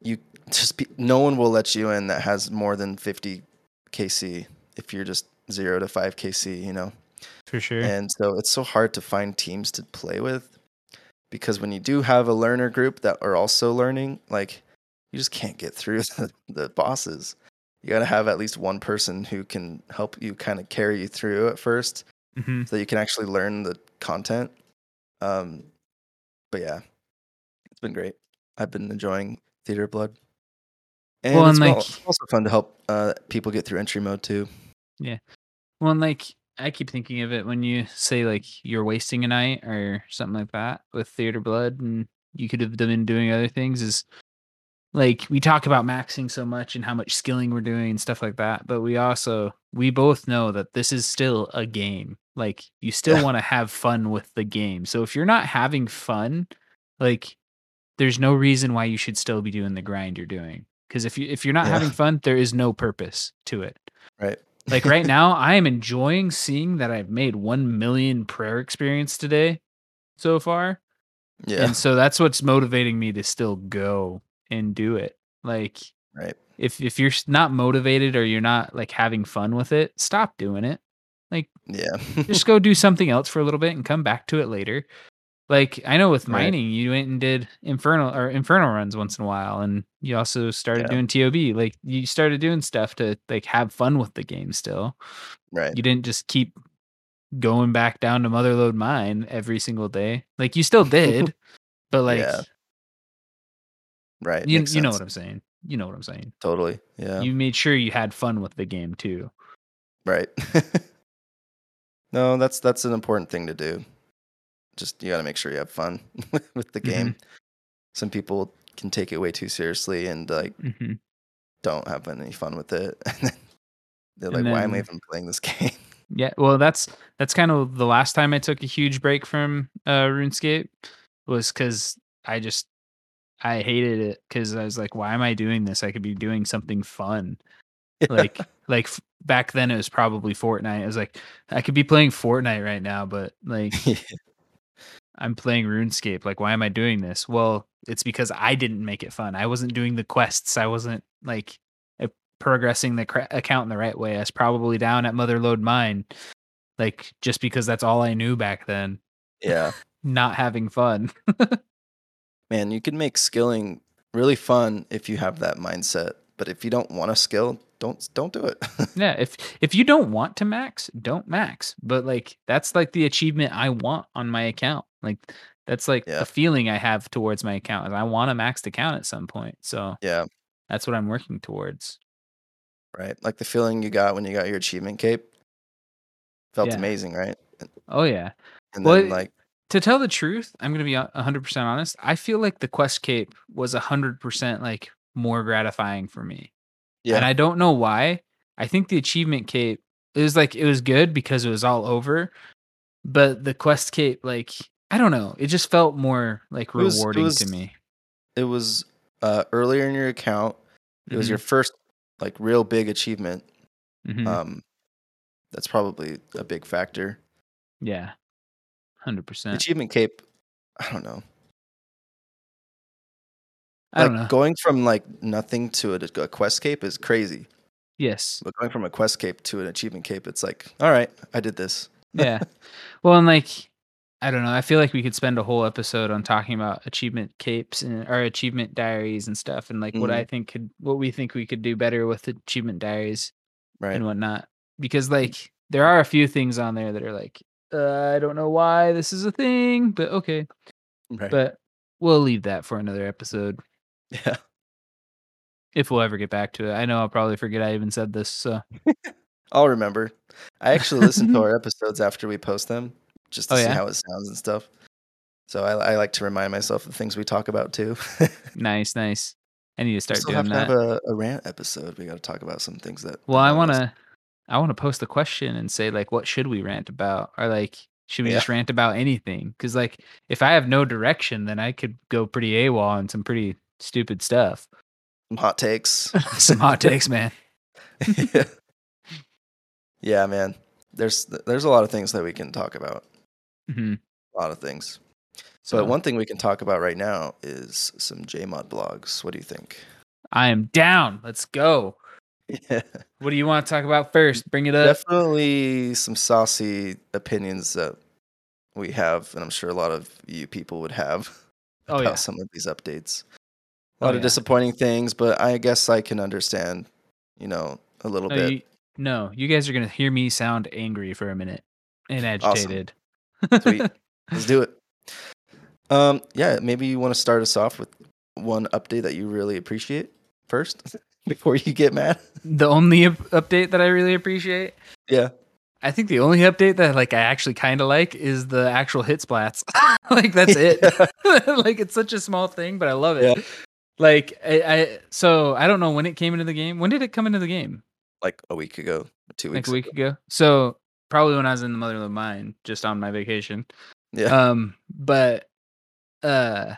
B: you [LAUGHS] just be, no one will let you in that has more than 50 kc if you're just 0 to 5 kc you know
A: For sure.
B: and so it's so hard to find teams to play with because when you do have a learner group that are also learning, like you just can't get through [LAUGHS] the, the bosses. You got to have at least one person who can help you kind of carry you through at first
A: hmm
B: so you can actually learn the content. Um, but yeah, it's been great. I've been enjoying Theater Blood. And
A: Well,
B: it's
A: and,
B: al-
A: like-
B: also fun to help uh, people get through entry mode too. Yeah.
A: Well, and like I keep thinking of it when you say like you're wasting a night or something like that with theater blood, and you could have been doing other things. Is like we talk about maxing so much and how much skilling we're doing and stuff like that, but we also we both know that this is still a game. Like you still want to have fun with the game. So if you're not having fun, like there's no reason why you should still be doing the grind you're doing. Because if you if you're not
B: Yeah.
A: having fun, there is no purpose to it
B: Right.
A: like right [LAUGHS] now i am enjoying seeing that i've made 1 million prayer experience today so far
B: Yeah.
A: and so that's what's motivating me to still go and do it like
B: Right.
A: if if you're not motivated or you're not like having fun with it stop doing it Like
B: Yeah.
A: just [LAUGHS] go do something else for a little bit and come back to it later like i know with
B: Right.
A: mining you went and did infernal or infernal runs once in a while and you also started
B: Yeah.
A: doing tob like you started doing stuff to like have fun with the game still
B: right.
A: you didn't just keep going back down to motherlode mine every single day like you still [LAUGHS] did but like
B: Yeah. Right.
A: you, you know what i'm saying you know what I'm saying.
B: Totally. Yeah.
A: You made sure you had fun with the game too.
B: Right. [LAUGHS] no, that's that's an important thing to do. Just you got to make sure you have fun [LAUGHS] with the game.
A: Mm-hmm.
B: Some people can take it way too seriously and like
A: hmm
B: don't have any fun with it. [LAUGHS] They're like,
A: And
B: "Why am I even playing this game?"
A: Yeah, well, that's that's kind of the last time I took a huge break from uh, RuneScape was because I just I hated it because I was like, why am I doing this? I could be doing something fun. [LAUGHS] Like like back then it was probably Fortnite. I was like, I could be playing Fortnite right now, but [LAUGHS] like I'm playing RuneScape. Like, why am I doing this? Well, it's because I didn't make it fun. I wasn't doing the quests. I wasn't like progressing the cra- account in the right way. I was probably down at Motherlode Mine, like just because that's all I knew back then.
B: yeah. [LAUGHS]
A: Not having fun.
B: Man, you can make skilling really fun if you have that mindset. But if you don't want to skill, don't don't do it. [LAUGHS]
A: yeah, if if you don't want to max, don't max. But like that's like the achievement I want on my account. Like that's like
B: Yeah.
A: the feeling I have towards my account. is I want a maxed account at some point. So
B: yeah,
A: that's what I'm working towards.
B: right. Like the feeling you got when you got your achievement cape felt
A: Yeah.
B: amazing, right?
A: Oh yeah.
B: And
A: Well,
B: then like
A: to tell the truth, I'm gonna be a 100% honest. I feel like the quest cape was 100% like more gratifying for me,
B: yeah,
A: and I don't know why. I think the achievement cape it was like it was good because it was all over, but the quest cape, like I don't know, it just felt more like
B: was- it
A: rewarding to me.
B: it was uh, earlier in your account. It was your first like real big achievement.
A: Mhm.
B: Um, that's probably a big factor.
A: yeah, hundred percent.
B: achievement cape, I don't know.
A: I don't know.
B: going from like nothing to a, a quest cape is crazy.
A: yes,
B: But going from a quest cape to an achievement cape, it's like, all right, I did this. [LAUGHS]
A: yeah. Well, and like I don't know. I feel like we could spend a whole episode on talking about achievement capes and our achievement diaries and stuff, and like what mm-hmm. I think could, what we think we could do better with achievement diaries
B: Right.
A: and whatnot. Because like there are a few things on there that are like, uh, I don't know why this is a thing, but okay.
B: right.
A: But we'll leave that for another episode
B: yeah.
A: if we'll ever get back to it. I know I'll probably forget I even said this. So [LAUGHS]
B: I'll remember. I actually listen to [LAUGHS] our episodes after we post them just to
A: Oh,
B: see
A: yeah?
B: how it sounds and stuff. So I, I like to remind myself of the things we talk about too. [LAUGHS]
A: nice, nice. I need to
B: we
A: start
B: have
A: doing
B: to
A: that.
B: have a, a rant episode. We got to talk about some things that.
A: Well, I want to, I want to post a question and say like, what should we rant about, or like, should we
B: Yeah.
A: just rant about anything? Because like, if I have no direction, then I could go pretty AWOL on some pretty stupid stuff.
B: some hot takes. [LAUGHS]
A: some hot takes, man.
B: yeah. [LAUGHS] yeah, man. There's there's a lot of things that we can talk about.
A: hmm
B: A lot of things.
A: So
B: But one thing we can talk about right now is some JMod blogs. What do you think?
A: I am down. Let's go.
B: Yeah.
A: What do you want to talk about first? Bring it up.
B: Definitely some saucy opinions that we have, and I'm sure a lot of you people would have
A: Oh
B: about
A: yeah.
B: some of these updates. A
A: Oh,
B: lot
A: yeah.
B: of disappointing things, but I guess I can understand, you know, a little
A: No
B: bit.
A: you, no, you guys are gonna hear me sound angry for a minute and agitated.
B: Sweet. [LAUGHS] Let's do it. Um, yeah, maybe you want to start us off with one update that you really appreciate first [LAUGHS] before you get mad.
A: the only up- update that I really appreciate
B: Yeah.
A: I think the only update that like I actually kind of like is the actual hit splats. [LAUGHS] like that's it. [LAUGHS] like it's such a small thing, but I love it.
B: Yeah.
A: Like I, I, so I don't know when it came into the game. When did it come into the game?
B: Like a week ago, two
A: Like
B: weeks
A: a week
B: ago.
A: ago. So probably when I was in the motherlode mine, just on my vacation.
B: Yeah.
A: Um, but uh,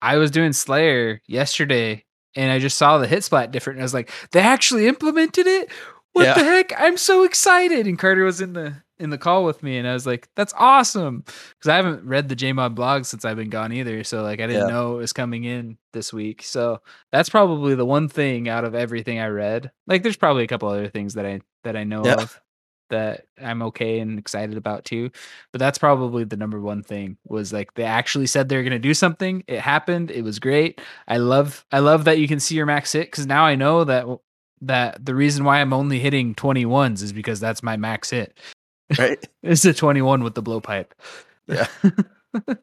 A: I was doing Slayer yesterday, and I just saw the hit splat different. And I was like, they actually implemented it. What
B: Yeah.
A: the heck? I'm so excited. And Carter was in the in the call with me, and I was like, that's awesome. Because I haven't read the JMod blog since I've been gone either. So like I didn't
B: Yeah.
A: know it was coming in this week. So that's probably the one thing out of everything I read. Like there's probably a couple other things that I that I know
B: Yeah.
A: of that I'm okay and excited about too. But that's probably the number one thing was like they actually said they're gonna do something. It happened. It was great. I love I love that you can see your max hit because now I know that that the reason why I'm only hitting 21s is because that's my max hit.
B: Right? [LAUGHS]
A: It's a 21 with the blowpipe.
B: Yeah. [LAUGHS]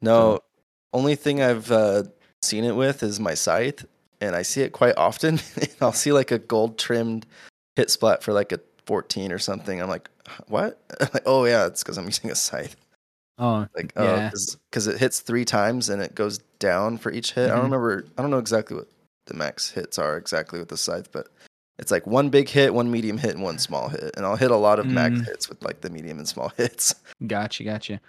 B: No, only thing I've uh, seen it with is my scythe, and I see it quite often. [LAUGHS] I'll see like a gold trimmed hit splat for like a 14 or something. I'm like, what? I'm [LAUGHS] like, oh yeah, it's because I'm using a scythe.
A: Oh,
B: Like, oh,
A: Yeah.
B: because it hits three times and it goes down for each hit. I don't
A: Mhm.
B: remember. I don't know exactly what the max hits are exactly with the scythe, but it's like one big hit, one medium hit, and one small hit. And I'll hit a lot of max
A: Mm.
B: hits with like the medium and small [LAUGHS] hits.
A: gotcha, gotcha.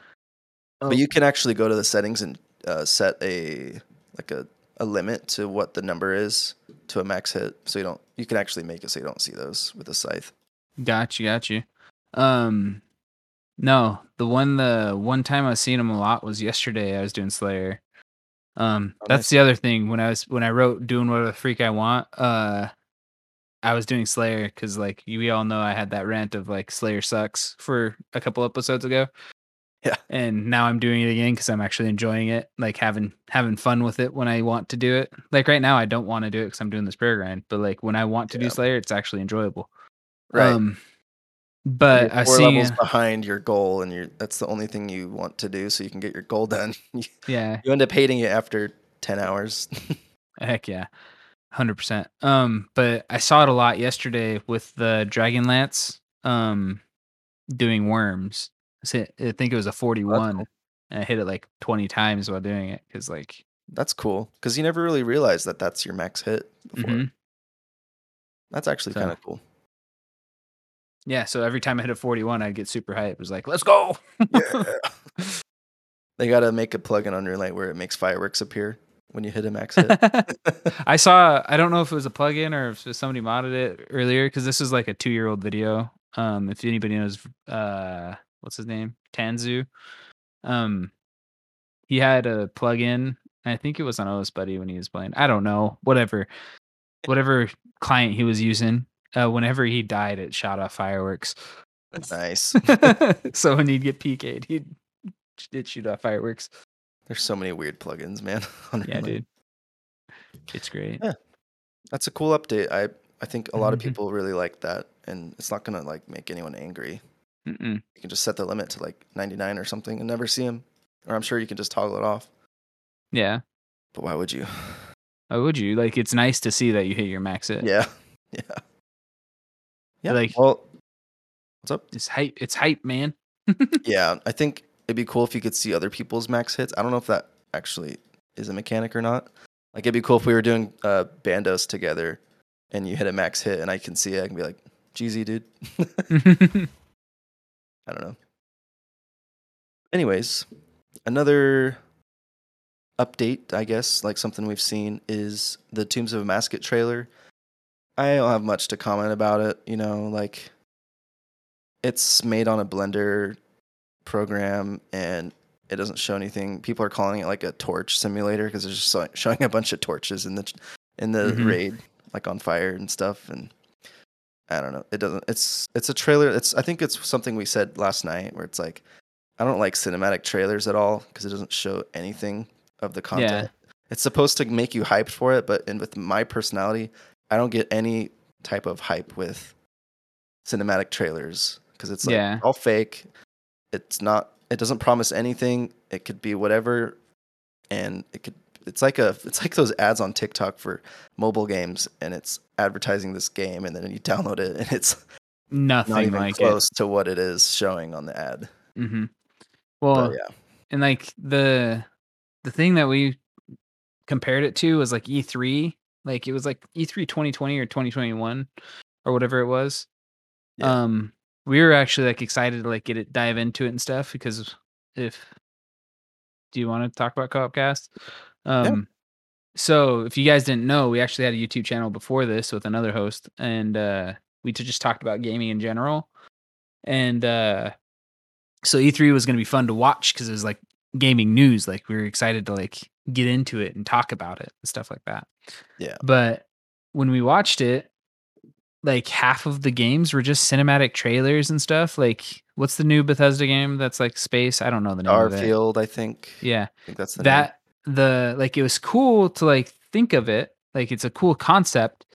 A: Oh,
B: But you can actually go to the settings and uh, set a like a, a limit to what the number is to a max hit. So you don't you can actually make it so you don't see those with a scythe.
A: Gotcha, gotcha. Um, no, the one the one time I was seeing him a lot was yesterday. I was doing Slayer. Um,
B: Oh,
A: that's
B: nice.
A: the other thing when I was when I wrote doing whatever the freak I want. Uh, I was doing Slayer because like you we all know I had that rant of like Slayer sucks for a couple episodes ago.
B: Yeah.
A: and now I'm doing it again because I'm actually enjoying it, like having having fun with it when I want to do it. Like right now, I don't want to do it because I'm doing this prayer grind, but like when I want to do Slayer, it's actually enjoyable.
B: Right.
A: Um, but
B: You're
A: I
B: four
A: see,
B: levels behind your goal, and you're that's the only thing you want to do, so you can get your goal done. [LAUGHS]
A: Yeah, you
B: end up hating it after ten hours. [LAUGHS]
A: heck yeah, hundred percent. Um, but I saw it a lot yesterday with the Dragon Lance, um, doing wyrms. I think it was a forty-one.
B: cool.
A: And I hit it like twenty times while doing it because like
B: that's cool because you never really realized that that's your max hit before.
A: mhm.
B: That's actually
A: So-
B: kind of cool.
A: Yeah. So every time I hit a forty-one, I'd get super hyped. It was like, let's go.
B: Yeah. [LAUGHS] they gotta make a plugin on RuneLite where it makes fireworks appear when you hit a max hit. [LAUGHS]
A: I saw. [LAUGHS] I don't know if it was a plugin or if somebody modded it earlier because this is like a two-year-old video. Um, if anybody knows, uh, what's his name, Tanzoo, um, he had a plugin. I think it was on OS Buddy when he was playing. I don't know, whatever, whatever client he was using. Uh, whenever he died, it shot off fireworks.
B: nice. [LAUGHS]
A: so when he'd get PK'd, he'd it shoot off fireworks.
B: There's so many weird plugins, man. [LAUGHS]
A: Yeah, dude, it's great.
B: Yeah. That's a cool update. I I think a lot of
A: Mhm.
B: people really like that, and it's not gonna like make anyone angry.
A: Mm-mm.
B: You can just set the limit to like 99 or something and never see him, Or I'm sure you can just toggle it off.
A: Yeah.
B: But why would you?
A: Why would you? Like, it's nice to see that you hit your max it.
B: Yeah. [LAUGHS] Yeah. Yeah.
A: Like-
B: well, what's up?
A: It's hype. It's hype, man. [LAUGHS]
B: Yeah, I think it'd be cool if you could see other people's max hits. I don't know if that actually is a mechanic or not. Like it'd be cool if we were doing uh bandos together and you hit a max hit and I can see it, I can be like, Jeezy, dude. [LAUGHS] [LAUGHS] I don't know. Anyways, another update, I guess, like something we've seen is the Tombs of Amascut trailer. I don't have much to comment about it, you know, like it's made on a Blender program and it doesn't show anything. People are calling it like a torch simulator because it's just showing a bunch of torches in the in the
A: Mhm.
B: raid, like on fire and stuff. And I don't know. It doesn't. It's it's a trailer. It's I think it's something we said last night where it's like I don't like cinematic trailers at all because it doesn't show anything of the content. Yeah. It's supposed to make you hyped for it, but and with my personality, I don't get any type of hype with cinematic trailers because it's like
A: Yeah.
B: all fake. It's not. It doesn't promise anything. It could be whatever, and it could. It's like a. It's like those ads on TikTok for mobile games, and it's advertising this game, and then you download it, [LAUGHS] and it's not
A: Nothing
B: even
A: like
B: close to what it is showing on the ad.
A: it. hmm
B: But
A: Well,
B: yeah,
A: and like the the thing that we compared it to was like E3. Like it was like E E3 2020 or 2021 or whatever it was.
B: Yeah.
A: Um, we were actually like excited to like get it dive into it and stuff because if do you want to talk about co-op cast? Um, so if you guys didn't know, we actually had a YouTube channel before this with another host, and uh, we just talked about gaming in general. And uh, so E3 was going to be fun to watch because it was like gaming news. Like we were excited to like get into it and talk about it and stuff like that.
B: Yeah.
A: But when we watched it, like half of the games were just cinematic trailers and stuff. Like, what's the new Bethesda game that's like space? I don't know the name.
B: Starfield, I think.
A: Yeah
B: I think that's the name.
A: that the like it was cool to like think of it like it's a cool concept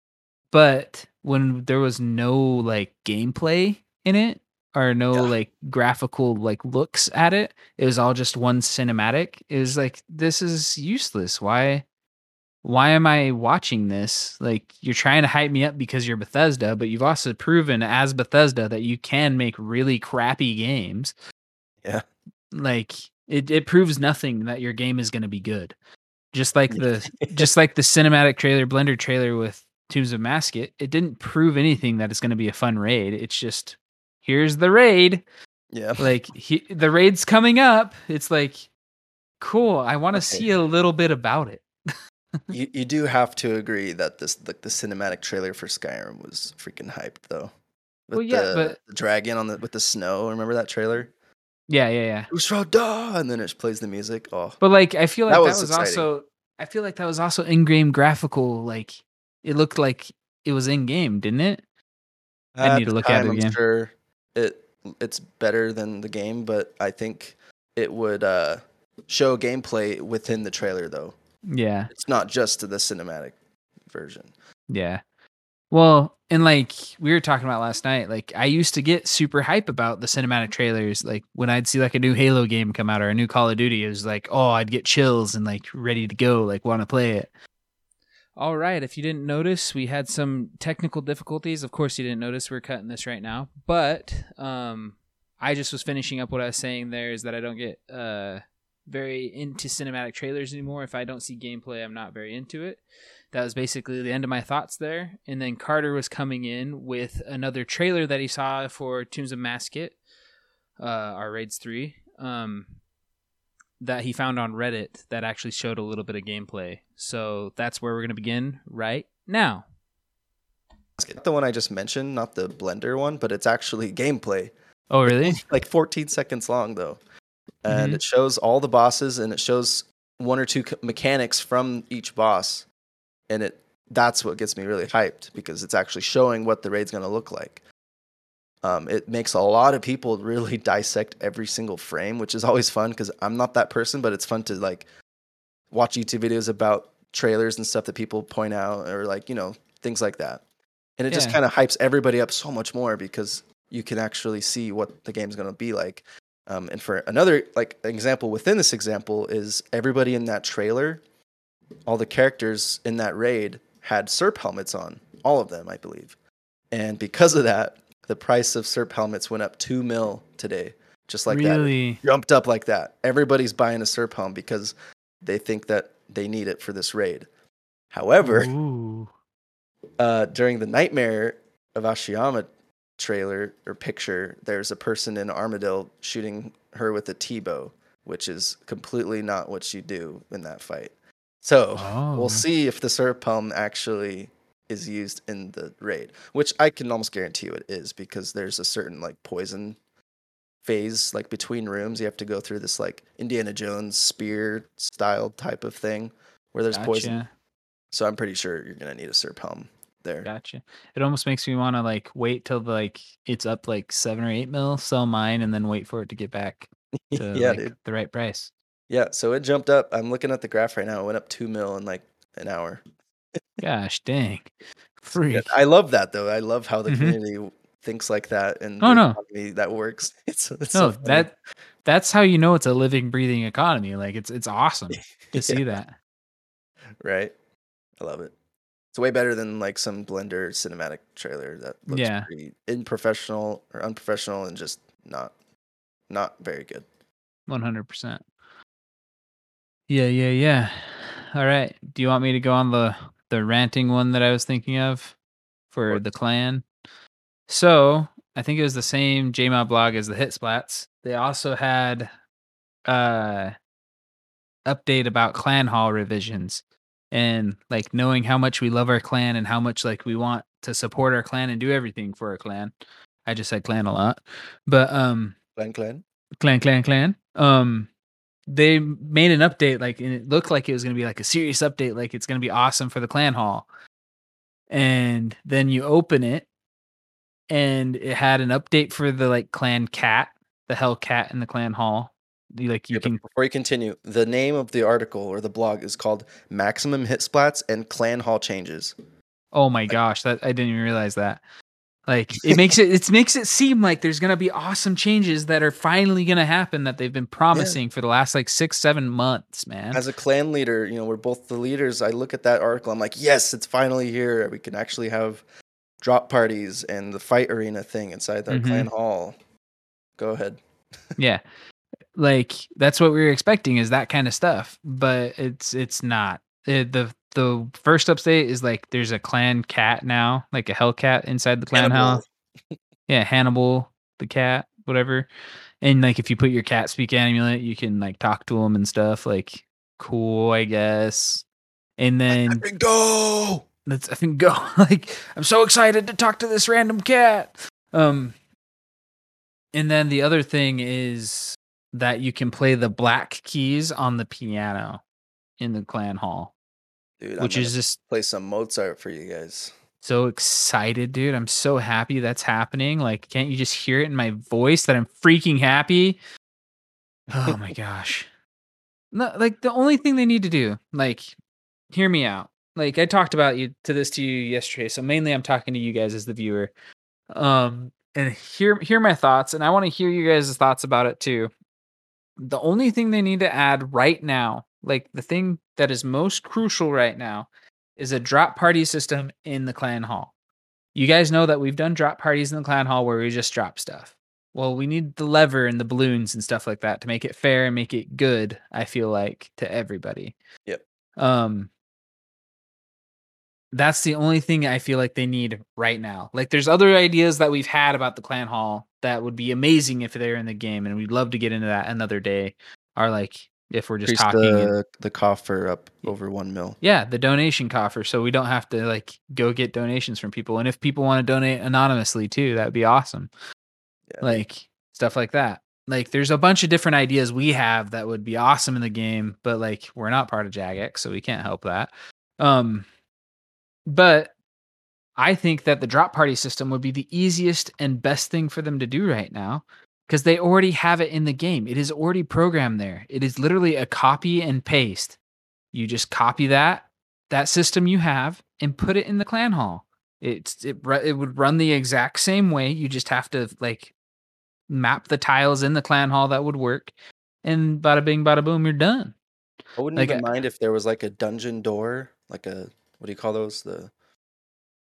A: but when there was no like gameplay in it or no
B: Yeah.
A: like graphical like looks at it it was all just one cinematic it was like this is useless why why am I watching this? Like you're trying to hype me up because you're Bethesda, but you've also proven as Bethesda that you can make really crappy games.
B: Yeah.
A: Like it, it proves nothing that your game is going to be good. Just like the [LAUGHS] just like the cinematic trailer, Blender trailer with Tombs of Amascut, it didn't prove anything that it's going to be a fun raid. It's just here's the raid.
B: Yeah. [LAUGHS]
A: Like he, the raid's coming up. It's like cool. I want to
B: Okay.
A: see a little bit about it.
B: you, you do have to agree that this like the cinematic trailer for Skyrim was freaking hyped though. With
A: Well, yeah,
B: the,
A: but-
B: the dragon on the with the snow. Remember that trailer?
A: Yeah, yeah, yeah.
B: Fus Ro Dah, and then it plays the music. Oh,
A: But like I feel like
B: That
A: that
B: was
A: was, also I feel like that was also in-game graphical like it looked like it was in game, didn't it? I need to look at it
B: I'm
A: again.
B: Sure, it it's better than the game, but I think it would uh, show gameplay within the trailer though.
A: Yeah.
B: It's not just to the cinematic version.
A: Yeah. Well, and like we were talking about last night, like I used to get super hype about the cinematic trailers. Like when I'd see like a new Halo game come out or a new Call of Duty, it was like, oh, I'd get chills and like ready to go, like want to play it. All right. If you didn't notice, we had some technical difficulties. Of course, you didn't notice. We're cutting this right now, but um, I just was finishing up what I was saying. There is that I don't get uh very into cinematic trailers anymore. If I don't see gameplay, I'm not very into it that was basically the end of my thoughts there. And then Carter was coming in with another trailer that he saw for Tombs of Amascut, uh, our Raids 3, um, that he found on Reddit that actually showed a little bit of gameplay. So that's where we're going to begin right now.
B: Not the one I just mentioned, not the Blender one, but it's actually gameplay.
A: Oh, really?
B: like 14 seconds long though and
A: Mhm.
B: it shows all the bosses and it shows one or two mechanics from each boss and it that's what gets me really hyped because it's actually showing what the raid's going to look like um, it makes a lot of people [LAUGHS] really dissect every single frame which is always fun because i'm not that person but it's fun to like watch youtube videos about trailers and stuff that people point out or like you know things like that and it just kind of hypes everybody up so much more because you can actually see what the game's going to be like um, and for another like example within this example is everybody in that trailer, all the characters in that raid had SERP helmets on, all of them, I believe. And because of that, the price of SERP helmets went up two mil today, just like that.
A: really?
B: It jumped up like that. Everybody's buying a SERP helm because they think that they need it for this raid. However, uh, during the Nightmare of Ashihama trailer or picture, there's a person in Armadyl shooting her with a T-bow, which is completely not what you do in that fight. So
A: Oh.
B: we'll see if the Serp helm actually is used in the raid, which I can almost guarantee you it is because there's a certain like poison phase like between rooms you have to go through this like Indiana Jones spear style type of thing where there's poison. So I'm pretty sure you're gonna need a Serp helm there.
A: Gotcha. It almost makes me want to like wait till like it's up like seven or eight mil, sell mine, and then wait for it to get back [LAUGHS] to
B: yeah,
A: like, the right price.
B: Yeah, so it jumped up. I'm looking at the graph right now. It went up two mil in like an hour.
A: Gosh dang. [LAUGHS] Freak.
B: I love that though. I love how the
A: Mhm.
B: community thinks like that and
A: Oh, no.
B: that works. [LAUGHS] It's, it's
A: no,
B: so
A: that that's how you know it's a living, breathing economy. Like it's it's awesome [LAUGHS] to see that.
B: right. I love it. It's way better than like some Blender cinematic trailer that looks
A: Yeah.
B: pretty unprofessional or unprofessional and just not not very good.
A: One hundred percent. Yeah, yeah, yeah. All right. Do you want me to go on the the ranting one that I was thinking of for the clan? So I think it was the same JMod blog as the Hit Splats. They also had uh update about clan hall revisions and like knowing how much we love our clan and how much like we want to support our clan and do everything for our clan. I just said clan a lot. But um
B: Clan Clan.
A: clan clan clan um they made an update like and it looked like it was going to be like a serious update like it's going to be awesome for the clan hall and then you open it and it had an update for the like clan cat the hell cat in the clan hall you like you
B: Yeah,
A: can
B: before you continue, the name of the article or the blog is called Maximum Hit Splats and Clan Hall Changes.
A: oh my gosh that i didn't even realize that Like [LAUGHS] it makes it it makes it seem like there's gonna be awesome changes that are finally gonna happen that they've been promising for the last like six, seven months, man.
B: As a clan leader, you know, we're both the leaders. I look at that article, I'm like, yes, it's finally here. We can actually have drop parties and the fight arena thing inside our
A: Mhm.
B: clan hall. Go ahead. [LAUGHS]
A: yeah. Like that's what we were expecting is that kind of stuff, but it's it's not. It, the the first update is like there's a clan cat now, like a Hellcat inside the clan
B: Hannibal.
A: house. [LAUGHS] Yeah, Hannibal the cat, whatever. And like if you put your cat speak amulet, you can like talk to him and stuff. Like cool, I guess. And then
B: Go.
A: Let's I think [LAUGHS] go. like I'm so excited to talk to this random cat. Um and then the other thing is that you can play the black keys on the piano in the clan hall,
B: Dude,
A: which is just
B: play some Mozart for you guys.
A: so excited, dude. I'm so happy that's happening. Like, can't you just hear it in my voice that I'm freaking happy? Oh my [LAUGHS] gosh. No, like the only thing they need to do, like, hear me out. Like I talked about you to this to you yesterday, so mainly I'm talking to you guys as the viewer. Um, and hear hear my thoughts, and I want to hear you guys' thoughts about it too. The only thing they need to add right now, like the thing that is most crucial right now, is a drop party system in the clan hall. You guys know that we've done drop parties in the clan hall where we just drop stuff. Well, we need the lever and the balloons and stuff like that to make it fair and make it good, I feel like, to everybody.
B: Yep.
A: Um that's the only thing I feel like they need right now. Like there's other ideas that we've had about the clan hall that would be amazing if they're in the game and we'd love to get into that another day. Are like if we're just
B: Increase
A: talking and-
B: the, the coffer up over one mil.
A: yeah, the donation coffer, so we don't have to like go get donations from people. And if people want to donate anonymously too, that would be awesome.
B: Yeah.
A: Like stuff like that. Like there's a bunch of different ideas we have that would be awesome in the game, but like we're not part of Jagex, so we can't help that. Um but I think that the drop party system would be the easiest and best thing for them to do right now because they already have it in the game. It is already programmed there. It is literally a copy and paste. You just copy that that system you have and put it in the clan hall. It's it it would run the exact same way. You just have to like map the tiles in the clan hall that would work, and bada bing, bada boom, you're done.
B: I wouldn't
A: Like,
B: even mind if there was like a dungeon door, like a what do you call those? The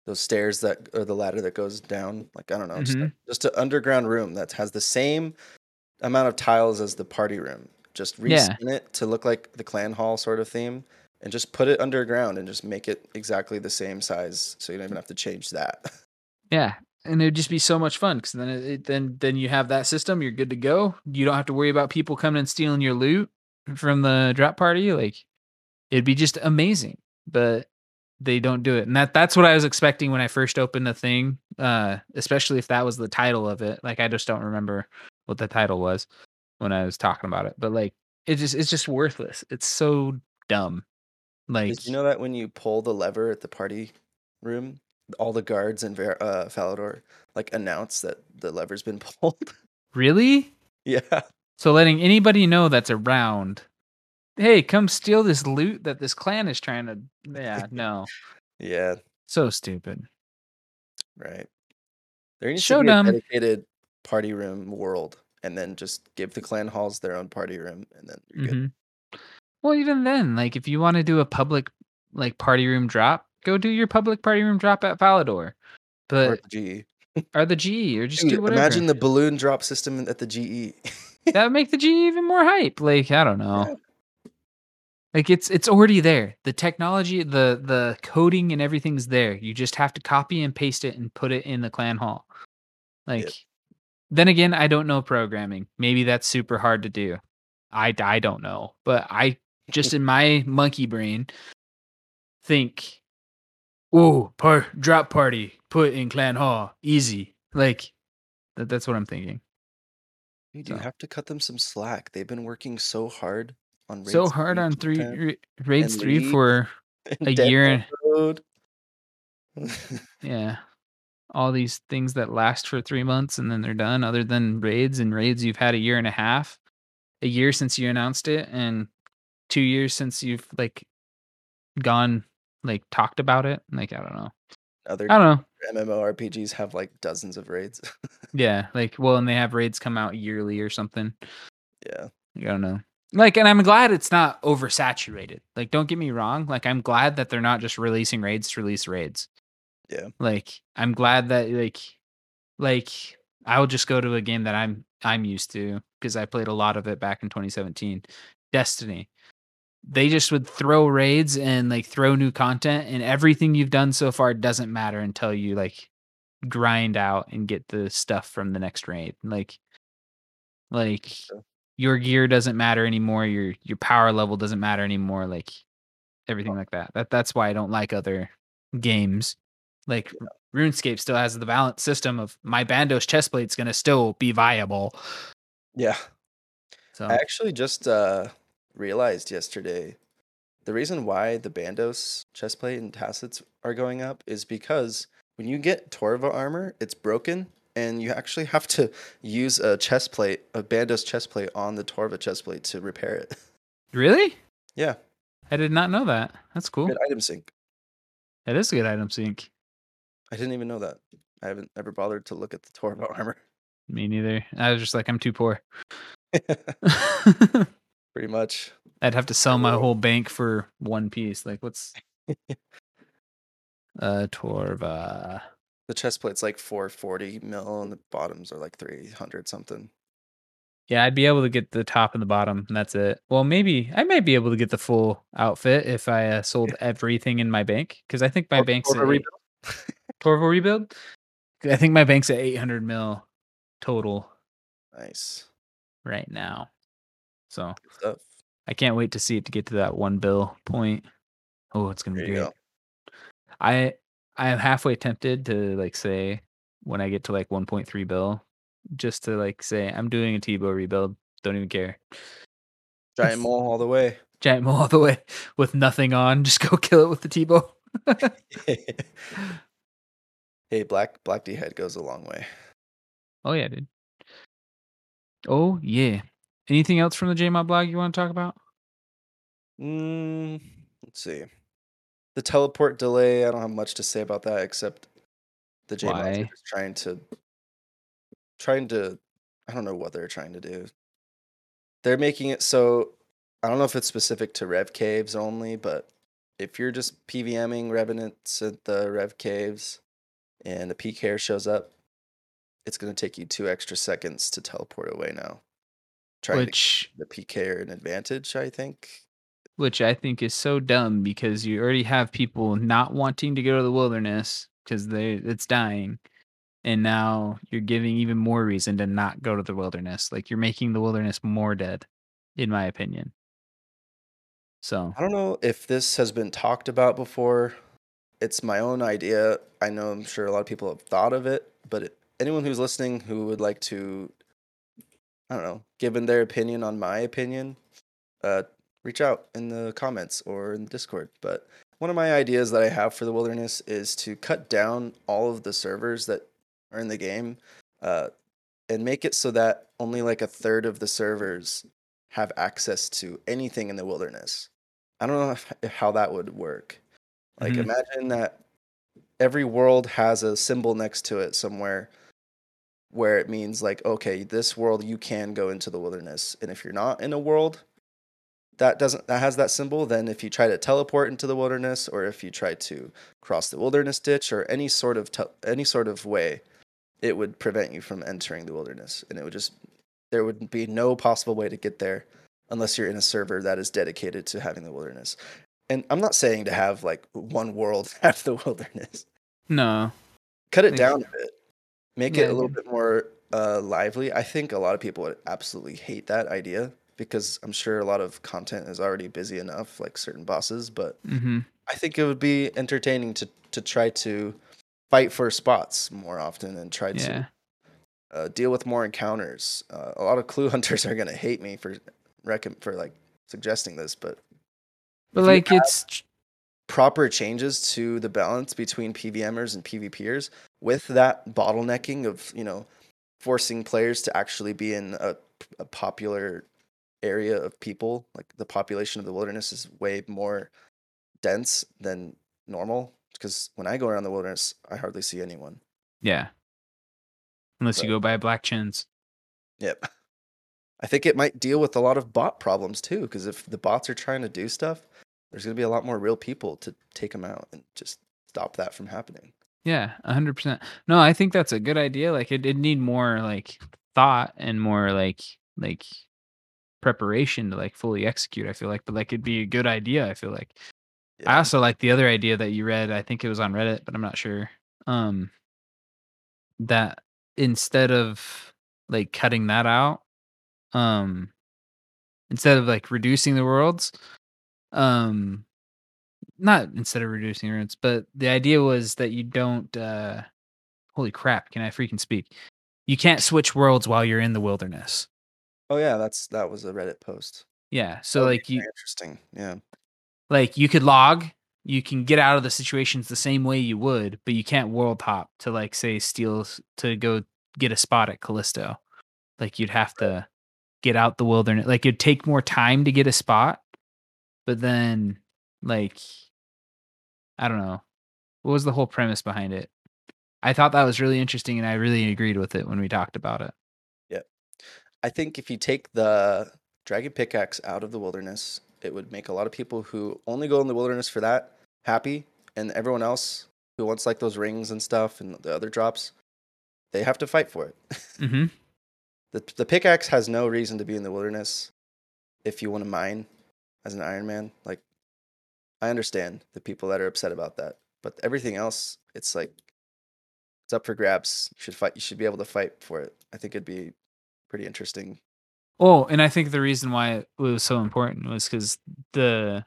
B: those stairs that or the ladder that goes down. Like I don't know, just,
A: Mhm.
B: just an underground room that has the same amount of tiles as the party room. Just
A: Yeah.
B: reskin it to look like the clan hall sort of theme, and just put it underground and just make it exactly the same size, so you don't even have to change that.
A: Yeah, and it'd just be so much fun because then it, it- then then you have that system. You're good to go. You don't have to worry about people coming and stealing your loot from the drop party. Like it'd be just amazing, but they don't do it, and that that's what I was expecting when I first opened the thing. Uh, especially if that was the title of it. Like I just don't remember what the title was when I was talking about it. But like it just it's just worthless. It's so dumb. Like
B: Did you know that when you pull the lever at the party room, all the guards in Ver- uh, Falador like announce that the lever's been [LAUGHS] pulled?
A: really?
B: yeah.
A: So letting anybody know that's around, hey, come steal this loot that this clan is trying to. Yeah, [LAUGHS] no,
B: Yeah,
A: so stupid.
B: right. There needs
A: So
B: to be
A: dumb.
B: a dedicated party room world, and then just give the clan halls their own party room, and then you're good.
A: Mhm. Well, even then, like if you want to do a public like party room drop, go do your public party room drop at Falador. But
B: at the GE.
A: or the GE or just
B: Dude,
A: do whatever.
B: imagine the balloon drop system at the E. GE.
A: that would make the GE even more hype. Like I don't [LAUGHS] know.
B: Yeah.
A: Like it's it's already there. The technology, the the coding and everything's there. You just have to copy and paste it and put it in the clan hall. Like then again, I don't know programming. Maybe that's super hard to do. I I don't know. But I just in my monkey brain think oh, par- drop party put in clan hall easy. Like that, that's what I'm thinking.
B: You
A: So-
B: have to cut them some slack. They've been working so hard on
A: so hard on three ra- raids
B: and
A: three for [LAUGHS] a year
B: Road. [LAUGHS]
A: yeah all these things that last for three months and then they're done other than raids and raids you've had a year and a half a year since you announced it and two years since you've like gone like talked about it like i don't know
B: Other
A: I don't know.
B: MMORPGs have like dozens of raids. [LAUGHS]
A: Yeah, like well, and they have raids come out yearly or something.
B: yeah.
A: I don't know. Like, and I'm glad it's not oversaturated. Like, don't get me wrong. Like, I'm glad that they're not just releasing raids to release raids.
B: Yeah.
A: Like, I'm glad that like, like I will just go to a game that I'm I'm used to because I played a lot of it back in 2017. Destiny. They just would throw raids and like throw new content, and everything you've done so far doesn't matter until you like grind out and get the stuff from the next raid. Like, like. Your gear doesn't matter anymore. Your your power level doesn't matter anymore. Like everything like that. That that's why I don't like other games. Like RuneScape still has the balance system of my Bandos chestplate's gonna still be viable.
B: Yeah.
A: So
B: I actually just uh, realized yesterday the reason why the Bandos chestplate and tassets are going up is because when you get Torva armor, it's broken, and you actually have to use a chest plate, a Bandos chest plate on the Torva chest plate to repair it. [LAUGHS]
A: really,
B: yeah,
A: I did not know that. That's cool.
B: good item sink.
A: That is a good item sink.
B: I didn't even know that. I haven't ever bothered to look at the Torva [LAUGHS] armor.
A: Me neither. I was just like, I'm too poor. [LAUGHS]
B: Pretty much.
A: I'd have to sell my whole bank for one piece. Like, what's uh Torva?
B: The chest plate's like 440 mil, and the bottoms are like 300 something.
A: Yeah, I'd be able to get the top and the bottom, and that's it. Well, maybe I might be able to get the full outfit if I uh, sold everything in my bank because I think my
B: Tor-
A: bank's
B: Torva
A: at
B: rebuild? [LAUGHS]
A: Rebuild. I think my bank's at 800 mil total
B: nice
A: right now. So I can't wait to see it to get to that one bill point. Oh, it's gonna
B: There
A: be great.
B: go.
A: I I am halfway tempted to like say when I get to like 1.3 bill, just to like say I'm doing a T-bow rebuild. Don't even care.
B: Giant mole all the way.
A: Giant mole all the way [LAUGHS] with nothing on. Just [LAUGHS] go kill it with the T-bow. [LAUGHS]
B: hey, black black D head goes a long way.
A: oh yeah, dude. Oh yeah. Anything else from the JMod blog you want to talk about?
B: Mm, let's see. The teleport delay. I don't have much to say about that except the J mods are
A: Why?
B: just trying to trying to. I don't know what they're trying to do. They're making it so. I don't know if it's specific to Rev Caves only, but if you're just PVMing Revenants at the Rev Caves and a PKer shows up, it's going to take you two extra seconds to teleport away now. Trying to
A: Which
B: give the hair an advantage, I think.
A: Which I think is so dumb because you already have people not wanting to go to the wilderness because they it's dying. And now you're giving even more reason to not go to the wilderness. Like you're making the wilderness more dead, in my opinion. So
B: I don't know if this has been talked about before. It's my own idea. I know I'm sure a lot of people have thought of it, but anyone who's listening who would like to, I don't know, given their opinion on my opinion, uh, reach out in the comments or in the Discord. But one of my ideas that I have for the wilderness is to cut down all of the servers that are in the game, uh, and make it so that only like a third of the servers have access to anything in the wilderness. I don't know [LAUGHS] if, how that would work. Like
A: Mhm.
B: imagine that every world has a symbol next to it somewhere where it means like okay, this world you can go into the wilderness and if you're not in a world that doesn't that has that symbol then if you try to teleport into the wilderness or if you try to cross the wilderness ditch or any sort of tel any sort of way it would prevent you from entering the wilderness and it would just there would be no possible way to get there unless you're in a server that is dedicated to having the wilderness. And I'm not saying to have like one world [LAUGHS] have the wilderness.
A: no.
B: Cut it down a bit. Make
A: Yeah,
B: it a little bit more uh, lively. I think a lot of people would absolutely hate that idea because I'm sure a lot of content is already busy enough, like certain bosses. But
A: Mm-hmm.
B: I think it would be entertaining to to try to fight for spots more often and try
A: Yeah.
B: to uh, deal with more encounters. Uh, a lot of clue [LAUGHS] hunters are gonna hate me for recom- for like suggesting this, but
A: But like it's
B: proper changes to the balance between PVMers and PvPers with that bottlenecking of you know forcing players to actually be in a, a popular area of people like the population of the wilderness is way more dense than normal because when I go around the wilderness, I hardly see anyone.
A: Yeah. Unless you go by black chins.
B: Yep. I think it might deal with a lot of bot problems too, because if the bots are trying to do stuff, there's going to be a lot more real people to take them out and just stop that from happening.
A: Yeah, a hundred percent. No, I think that's a good idea. Like it, it need more like thought and more like like preparation to like fully execute. I feel like, but like it'd be a good idea. I feel like. I also like the other idea that you read. I think it was on Reddit, but I'm not sure. Um, that instead of like cutting that out, um, instead of like reducing the worlds, um, not instead of reducing worlds, but the idea was that you don't. uh Holy crap! Can I freaking speak? You can't switch worlds while you're in the wilderness.
B: Oh yeah, that's that was a Reddit post.
A: Yeah, so
B: oh, would
A: like you,
B: interesting. Yeah.
A: like you could log you can get out of the situations the same way you would but you can't world hop to like say steal s- to go get a spot at callisto like you'd have to get out the wilderness like it'd take more time to get a spot but then like i don't know what was the whole premise behind it i thought that was really interesting and i really agreed with it when we talked about it
B: I think if you take the dragon pickaxe out of the wilderness, it would make a lot of people who only go in the wilderness for that happy, and everyone else who wants like those rings and stuff and the other drops, they have to fight for it.
A: mm-hmm [LAUGHS]
B: the The pickaxe has no reason to be in the wilderness if you want to mine as an Iron Man. Like, I understand the people that are upset about that, but everything else, it's like it's up for grabs. You should fight. You should be able to fight for it. I think it'd be pretty interesting.
A: Oh, and I think the reason why it was so important was because the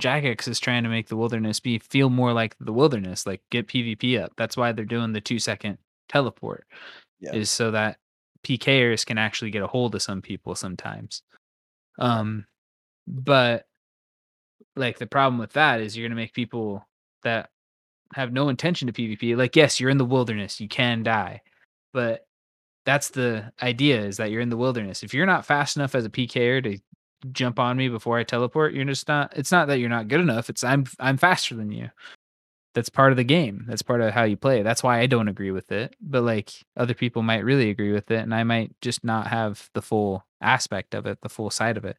A: Jagex is trying to make the wilderness be feel more like the wilderness, like get PvP up. That's why they're doing the two second teleport,
B: Yeah.
A: is so that PKers can actually get a hold of some people sometimes. Um, but like the problem with that is you're gonna make people that have no intention to PvP. Like, yes, you're in the wilderness, you can die, but that's the idea is that you're in the wilderness. If you're not fast enough as a PKer to jump on me before I teleport, you're just not. It's not that you're not good enough. It's I'm I'm faster than you. That's part of the game. That's part of how you play. That's why I don't agree with it. But like other people might really agree with it, and I might just not have the full aspect of it, the full side of it.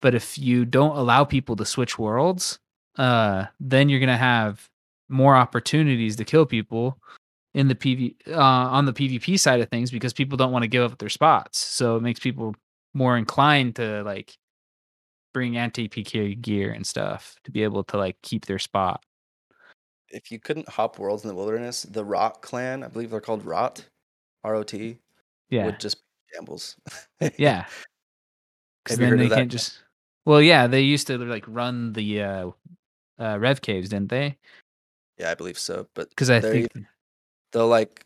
A: But if you don't allow people to switch worlds, uh, then you're gonna have more opportunities to kill people in the PV uh, on the PvP side of things because people don't want to give up their spots. So it makes people more inclined to like bring anti PK gear and stuff to be able to like keep their spot.
B: if you couldn't hop worlds in the wilderness, the Rot clan, I believe they're called Rot, R O T,
A: Yeah,
B: would just be shambles.
A: yeah. [LAUGHS] Because then they can't just. Well, yeah, they used to like run the uh, uh, rev caves, didn't they?
B: yeah, I believe so. But
A: Because I think
B: they'll like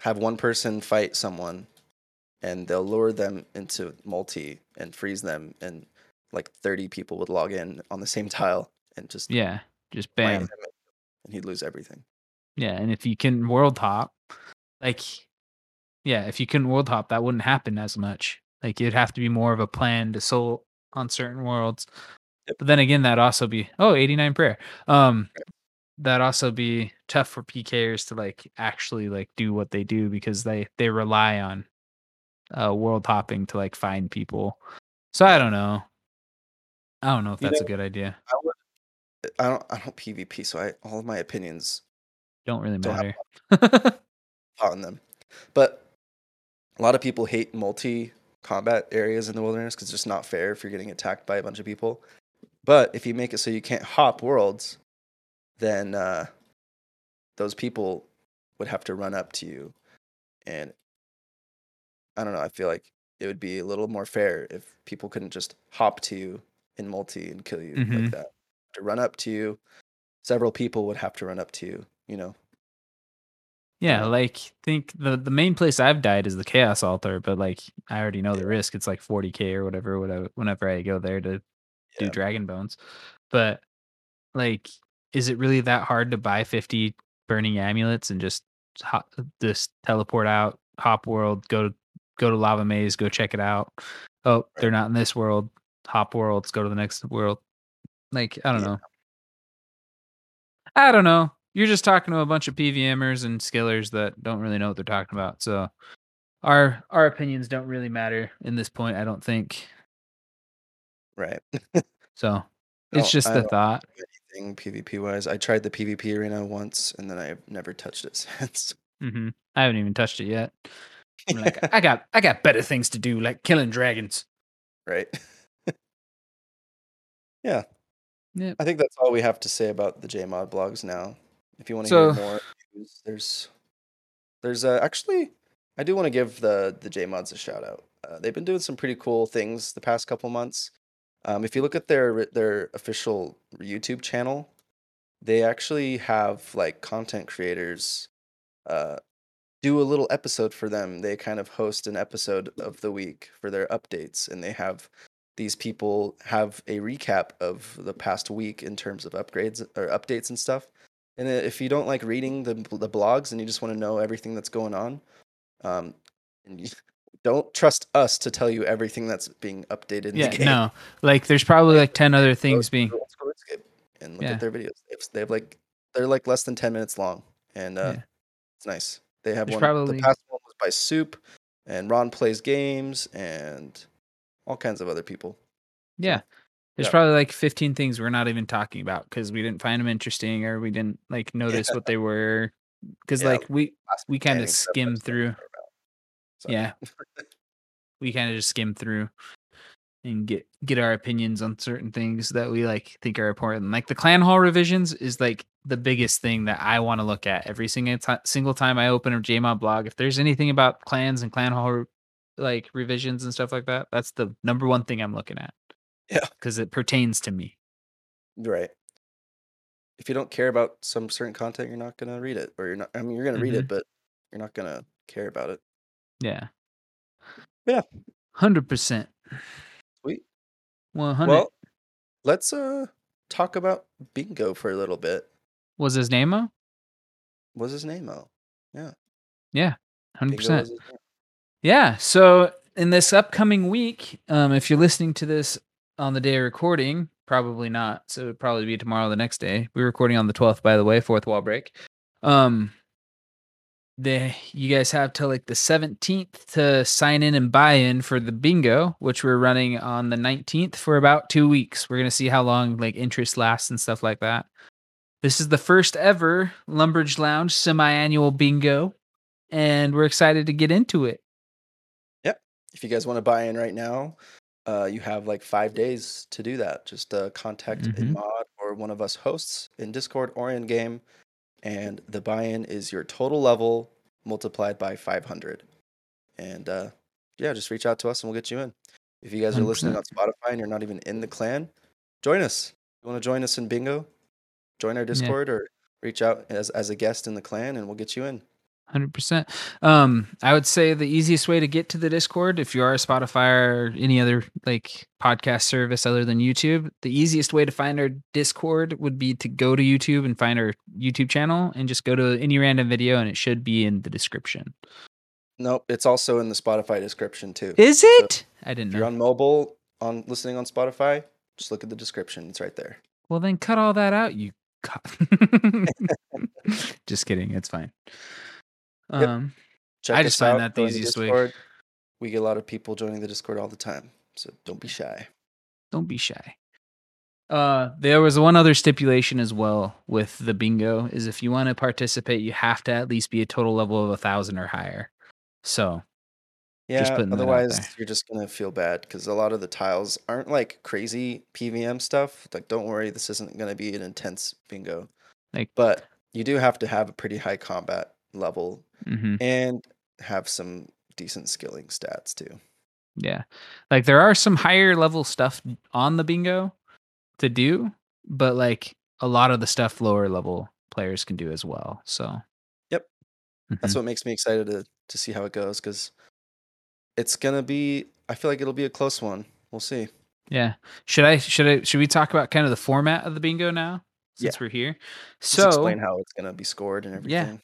B: have one person fight someone, and they'll lure them into multi and freeze them, and like thirty people would log in on the same tile and just
A: yeah, just bam.
B: and he'd lose everything.
A: Yeah, and if you can world hop, like, yeah, if you couldn't world hop, that wouldn't happen as much. Like, it'd have to be more of a plan to assault on certain worlds.
B: Yep.
A: But then again, that'd also be oh 89 prayer. Um, that'd also be tough for PKers to like actually like do what they do because they they rely on uh world hopping to like find people. So I don't know. I don't know if
B: You
A: that's a good idea.
B: I would. I don't. I don't PvP, so I all of my opinions
A: Don't really
B: Don't
A: matter.
B: on [LAUGHS] them. But a lot of people hate multi combat areas in the wilderness because it's just not fair if you're getting attacked by a bunch of people. But if you make it so you can't hop worlds, then uh, those people would have to run up to you. And I don't know, I feel like it would be a little more fair if people couldn't just hop to you in multi and kill you like
A: Mhm.
B: that. To run up to you, several people would have to run up to you, you know.
A: Yeah, like think the the main place I've died is the chaos altar, but like I already know the risk. It's like 40k or whatever. Whatever. Whenever I go there to do dragon bones, but like, is it really that hard to buy 50 burning amulets and just hop, just teleport out, hop world, go to go to lava maze, go check it out. Oh, they're not in this world. Hop worlds, go to the next world. Like I don't
B: Yeah.
A: know. I don't know. you're just talking to a bunch of PVMers and skillers that don't really know what they're talking about. So our our opinions don't really matter in this point, I don't think.
B: Right. [LAUGHS]
A: So it's
B: Oh,
A: just
B: I
A: the thought.
B: Anything PvP wise. I tried the PvP arena once and then I've never touched it [LAUGHS] since.
A: hmm I haven't even touched it yet. [LAUGHS] I'm like, I got I got better things to do, like killing dragons.
B: right. [LAUGHS] yeah.
A: Yep.
B: I think that's all we have to say about the JMod blogs now. If you want to
A: So-
B: hear more there's there's uh, actually I do want to give the the JMods a shout out. Uh, they've been doing some pretty cool things the past couple months. Um, if you look at their their official YouTube channel, they actually have like content creators uh, do a little episode for them. They kind of host an episode of the week for their updates, and they have these people have a recap of the past week in terms of upgrades or updates and stuff. And if you don't like reading the the blogs and you just want to know everything that's going on, um, and you don't trust us to tell you everything that's being updated in
A: Yeah,
B: the game.
A: no. Like there's probably like ten other things being
B: go to Squarescape and look
A: Yeah.
B: at their videos. They have, like they're like less than ten minutes long, and uh,
A: Yeah.
B: it's nice. They have
A: There's
B: one.
A: probably-
B: The past one was by Soup, and Ron plays games, and all kinds of other people.
A: Yeah. There's
B: yeah.
A: probably like 15 things we're not even talking about because we didn't find them interesting or we didn't like [LAUGHS] notice what they were. Because
B: Yeah,
A: like we we kind of skim through.
B: Sorry.
A: Yeah, we kind of just skim through and get get our opinions on certain things that we like think are important. Like the clan hall revisions is like the biggest thing that I want to look at every single time. Single time I open a JMod blog, if there's anything about clans and clan hall like revisions and stuff like that, that's the number one thing I'm looking at.
B: Yeah.
A: because it pertains to me.
B: Right. If you don't care about some certain content, you're not gonna read it, or you're not. I mean, you're gonna read
A: Mm-hmm.
B: it, but you're not gonna care about it.
A: Yeah.
B: Yeah.
A: Hundred percent.
B: Sweet.
A: One hundred.
B: Well, let's uh talk about Bingo for a little bit.
A: was his name? Oh,
B: What's his name? Oh,
A: yeah. Yeah.
B: Hundred
A: percent.
B: was.
A: Yeah. So in this upcoming week, um, if you're listening to this on the day of recording, probably not. So it'd probably be tomorrow, the next day. We're recording on the 12th, by the way, fourth wall break. Um, the you guys have till like the 17th to sign in and buy in for the bingo, which we're running on the 19th for about two weeks. We're gonna see how long like interest lasts and stuff like that. This is the first ever Lumbridge Lounge semi-annual bingo, and we're excited to get into it. Yep.
B: If you guys want to buy in right now, uh, you have like five days to do that. Just uh, contact
A: Mhm.
B: a mod or one of us hosts in Discord or in game, and the buy-in is your total level multiplied by 500. And uh, yeah, just reach out to us and we'll get you in. If you guys are listening on Spotify and you're not even in the clan, join us. You want to join us in bingo? Join our Discord or reach out as, as a guest in the clan and we'll get you in.
A: Hundred percent. Um, I would say the easiest way to get to the Discord, if you are a Spotify or any other like podcast service other than YouTube, the easiest way to find our Discord would be to go to YouTube and find our YouTube channel and just go to any random video, and it should be in the description.
B: Nope, it's also in the Spotify description too.
A: Is it? I didn't
B: If you're on mobile, on listening on Spotify, just look at the description. It's right there.
A: Well, then cut all that out. You. [LAUGHS] [LAUGHS] Just kidding. It's fine.
B: Yep.
A: Um.
B: Check
A: I just find
B: out,
A: that the easiest way.
B: We get a lot of people joining the Discord all the time, so don't be shy.
A: don't be shy. Uh, there was one other stipulation as well with the bingo is if you want to participate, you have to at least be a total level of a thousand or higher. So
B: Yeah, otherwise you're just gonna feel bad because a lot of the tiles aren't like crazy PVM stuff. Like, don't worry, this isn't gonna be an intense bingo.
A: Like-
B: but you do have to have a pretty high combat level
A: mhm,
B: and have some decent skilling stats too.
A: yeah, like there are some higher level stuff on the bingo to do, but like a lot of the stuff lower level players can do as well. So
B: Yep. That's
A: Mhm.
B: what makes me excited to to see how it goes because it's gonna be. I feel like it'll be a close one. We'll see.
A: yeah. Should I should I should we talk about kind of the format of the bingo now since
B: Yeah.
A: we're here?
B: Just
A: So
B: explain how it's gonna be scored and everything. Yeah.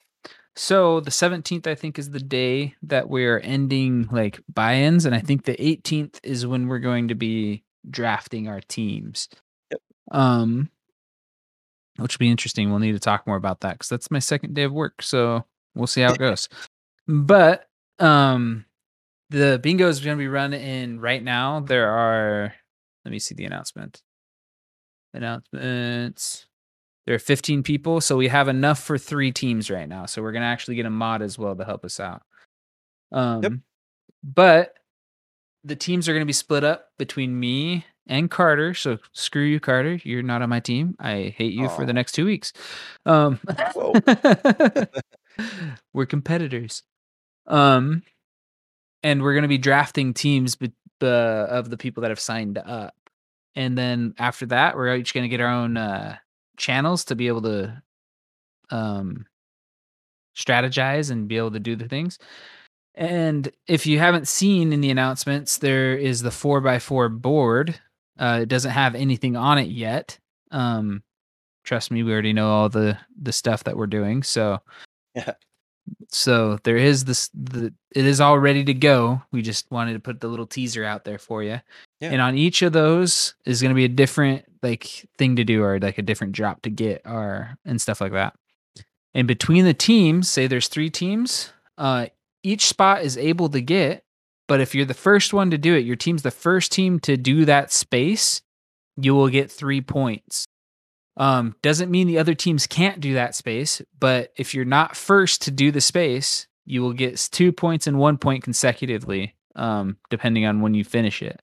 A: So the 17th, I think, is the day that we're ending like buy-ins, and I think the 18th is when we're going to be drafting our teams.
B: Yep.
A: Um, which will be interesting. We'll need to talk more about that because that's my second day of work. So we'll see how it goes. but um, the bingo is going to be run in right now. There are, let me see the announcement. Announcements. There are 15 people, so we have enough for three teams right now. So we're gonna actually get a mod as well to help us out. Um, but the teams are gonna be split up between me and Carter. So screw you, Carter. You're not on my team. I hate you for the next two weeks. Um, [LAUGHS] we're competitors. Um, and we're gonna be drafting teams be- uh, of the people that have signed up, and then after that, we're each gonna get our own uh, channels to be able to um, strategize and be able to do the things. And if you haven't seen in the announcements, there is the four by four board. Uh, it doesn't have anything on it yet. Um, trust me, we already know all the the stuff that we're doing. So [LAUGHS]
B: Yeah.
A: So there is this the it is all ready to go. We just wanted to put the little teaser out there for you.
B: Yeah.
A: And on each of those is going to be a different like thing to do or like a different drop to get or and stuff like that. And between the teams, say there's 3 teams, uh each spot is able to get, but if you're the first one to do it, your team's the first team to do that space, you will get 3 points. Um, doesn't mean the other teams can't do that space, but if you're not first to do the space, you will get two points and one point consecutively, um, depending on when you finish it.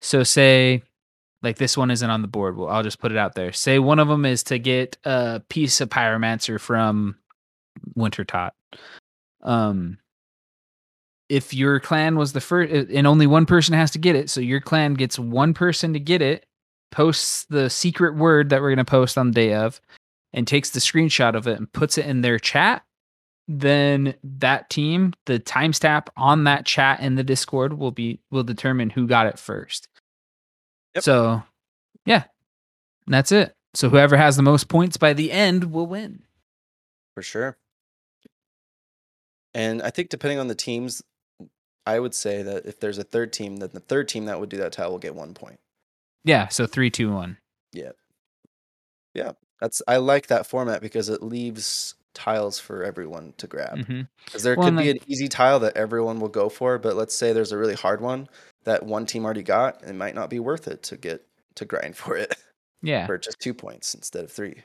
A: So, say like this one isn't on the board. Well, I'll just put it out there. Say one of them is to get a piece of pyromancer from Wintertodt. Um, if your clan was the first, and only one person has to get it, so your clan gets one person to get it, posts the secret word that we're going to post on the day of, and takes the screenshot of it and puts it in their chat, then that team, the timestamp on that chat in the Discord will be will determine who got it first.
B: Yep.
A: So, yeah, and that's it. So whoever has the most points by the end will win.
B: For sure. And I think depending on the teams, I would say that if there's a third team, then the third team that would do that tile will get one point.
A: Yeah. So three, two, one. Yeah. Yeah.
B: That's I like that format because it leaves tiles for everyone to grab.
A: Mm-hmm.
B: Because there
A: Well,
B: could be
A: like-
B: an easy tile that everyone will go for, but let's say there's a really hard one that one team already got, it might not be worth it to get to grind [LAUGHS] for it
A: Yeah.
B: for just two points instead of three.